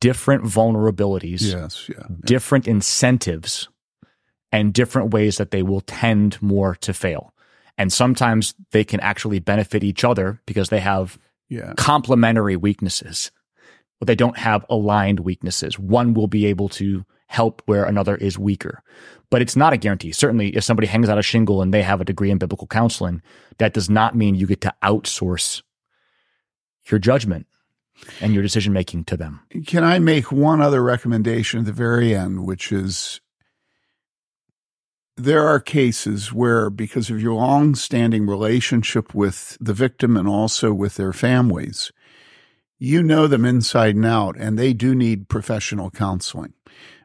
[SPEAKER 1] different vulnerabilities,
[SPEAKER 2] yes yeah
[SPEAKER 1] different incentives, and different ways that they will tend more to fail. And sometimes they can actually benefit each other because they have
[SPEAKER 2] yeah
[SPEAKER 1] complementary weaknesses. But they don't have aligned weaknesses. One will be able to help where another is weaker. But it's not a guarantee. Certainly, if somebody hangs out a shingle and they have a degree in biblical counseling, that does not mean you get to outsource your judgment and your decision making to them.
[SPEAKER 2] Can I make one other recommendation at the very end, which is there are cases where, because of your long standing relationship with the victim and also with their families, you know them inside and out, and they do need professional counseling.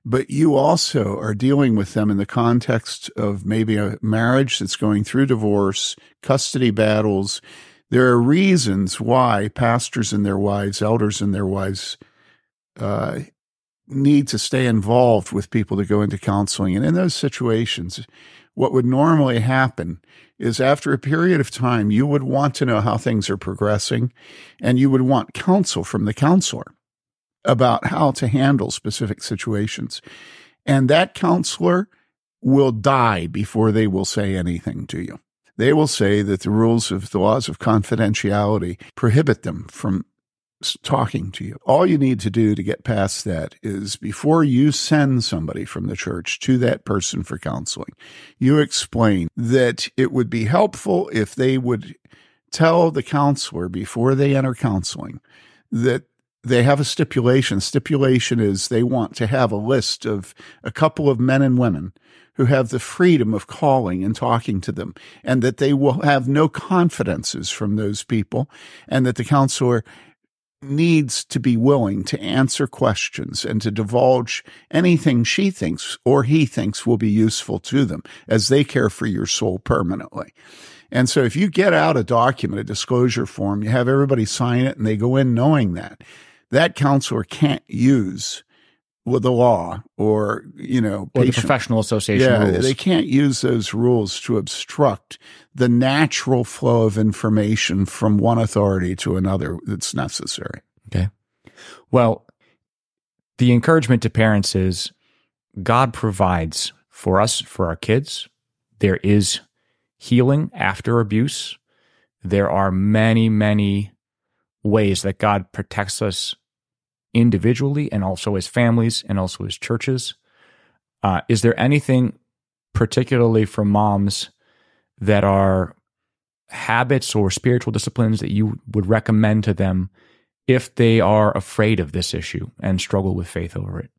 [SPEAKER 2] But you also are dealing with them in the context of maybe a marriage that's going through divorce, custody battles. There are reasons why pastors and their wives, elders and their wives, uh, need to stay involved with people to go into counseling. And in those situations, what would normally happen is after a period of time, you would want to know how things are progressing and you would want counsel from the counselor about how to handle specific situations. And that counselor will die before they will say anything to you. They will say that the rules of the laws of confidentiality prohibit them from talking to you. All you need to do to get past that is before you send somebody from the church to that person for counseling, you explain that it would be helpful if they would tell the counselor before they enter counseling that they have a stipulation. Stipulation is they want to have a list of a couple of men and women who have the freedom of calling and talking to them, and that they will have no confidences from those people, and that the counselor needs to be willing to answer questions and to divulge anything she thinks or he thinks will be useful to them as they care for your soul permanently. And so if you get out a document, a disclosure form, you have everybody sign it and they go in knowing that, that counselor can't use with the law or you know
[SPEAKER 1] or patient, the professional association yeah, rules.
[SPEAKER 2] They can't use those rules to obstruct the natural flow of information from one authority to another that's necessary.
[SPEAKER 1] Okay. Well, the encouragement to parents is God provides for us, for our kids. There is healing after abuse. There are many, many ways that God protects us individually and also as families and also as churches. Uh, is there anything particularly for moms that are habits or spiritual disciplines that you would recommend to them if they are afraid of this issue and struggle with faith over it?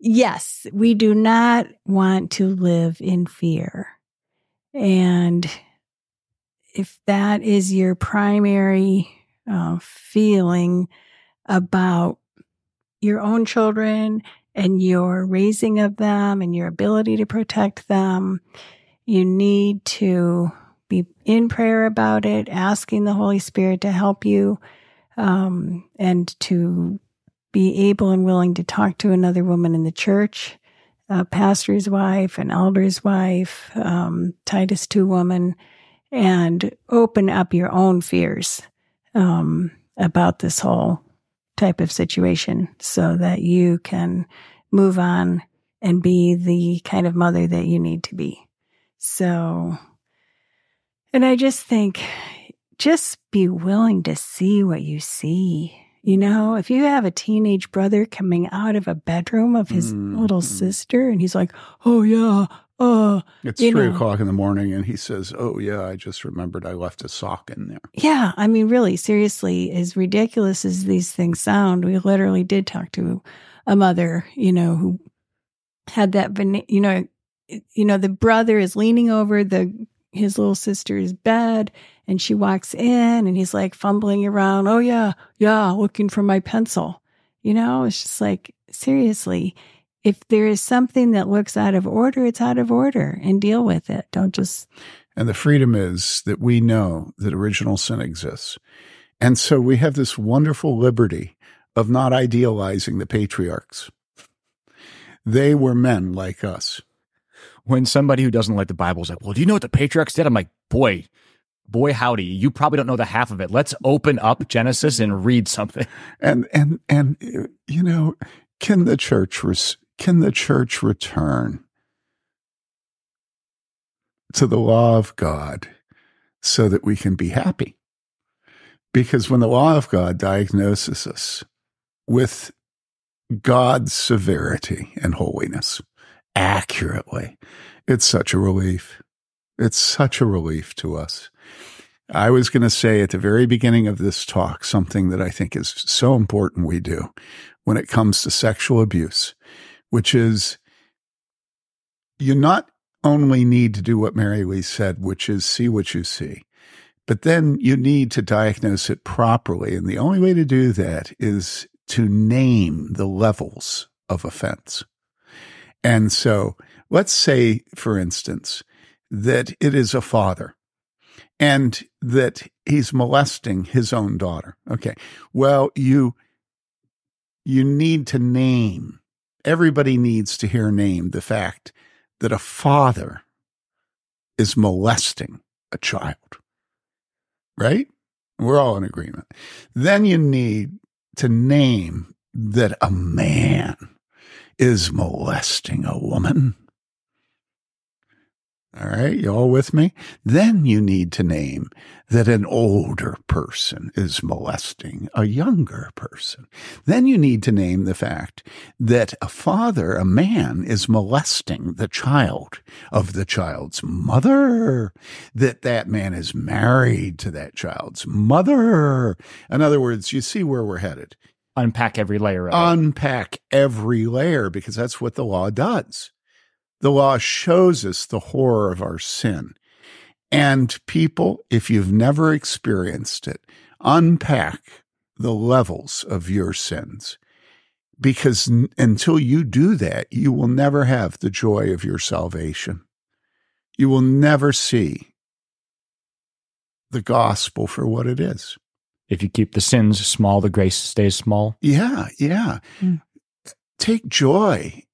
[SPEAKER 3] Yes, we do not want to live in fear. And if that is your primary uh, feeling about your own children and your raising of them and your ability to protect them, you need to be in prayer about it, asking the Holy Spirit to help you, um, and to be able and willing to talk to another woman in the church, a pastor's wife, an elder's wife, um, Titus 2 woman, and open up your own fears um, about this whole type of situation so that you can move on and be the kind of mother that you need to be. So, and I just think, just be willing to see what you see. You know, if you have a teenage brother coming out of a bedroom of his mm-hmm. little sister and he's like, oh, yeah, uh,
[SPEAKER 2] it's three know. o'clock in the morning, and he says, "Oh yeah, I just remembered I left a sock in there."
[SPEAKER 3] Yeah, I mean, really, seriously, as ridiculous as these things sound, we literally did talk to a mother, you know, who had that, you know, you know, the brother is leaning over the his little sister's bed, and she walks in, and he's like fumbling around. Oh yeah, yeah, looking for my pencil. You know, it's just like seriously if there is something that looks out of order, it's out of order and deal with it. Don't just.
[SPEAKER 2] And the freedom is that we know that original sin exists. And so we have this wonderful liberty of not idealizing the patriarchs. They were men like us.
[SPEAKER 1] When somebody who doesn't like the Bible is like, well, do you know what the patriarchs did? I'm like, boy, boy howdy you probably don't know the half of it let's open up genesis and read something
[SPEAKER 2] and and and you know can the church res- can the church return to the law of God so that we can be happy? Because when the law of God diagnoses us with God's severity and holiness accurately. It's such a relief. It's such a relief to us. I was going to say at the very beginning of this talk something that I think is so important we do when it comes to sexual abuse, which is you not only need to do what Mary Lee said, which is see what you see, but then you need to diagnose it properly. And the only way to do that is to name the levels of offense. And so let's say, for instance, that it is a father and that he's molesting his own daughter. Okay. Well, you, you need to name, everybody needs to hear named the fact that a father is molesting a child. Right? We're all in agreement. Then you need to name that a man is molesting a woman. All right, you all with me? Then you need to name that an older person is molesting a younger person. Then you need to name the fact that a father, a man, is molesting the child of the child's mother, that that man is married to that child's mother. In other words, you see where we're headed.
[SPEAKER 1] Unpack every layer of
[SPEAKER 2] Unpack every layer because that's what the law does. The law shows us the horror of our sin. And people, if you've never experienced it, unpack the levels of your sins. Because n- until you do that, you will never have the joy of your salvation. You will never see the gospel for what it is.
[SPEAKER 1] If you keep the sins small, the grace stays small.
[SPEAKER 2] Yeah, yeah.
[SPEAKER 3] Mm.
[SPEAKER 2] Take joy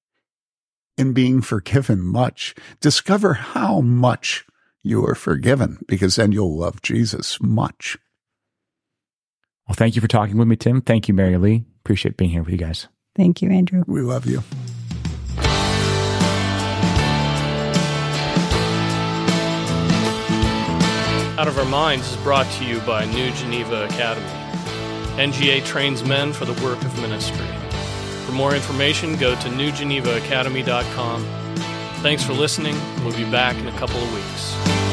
[SPEAKER 2] in being forgiven much. Discover how much you are forgiven because then you'll love Jesus much.
[SPEAKER 1] Well, thank you for talking with me, Tim. Thank you, Mary Lee. Appreciate being here with you guys.
[SPEAKER 3] Thank you, Andrew.
[SPEAKER 2] We love you.
[SPEAKER 4] Out of Our Minds is brought to you by New Geneva Academy. NGA trains men for the work of ministry. For more information, go to newgenevaacademy.com. Thanks for listening. We'll be back in a couple of weeks.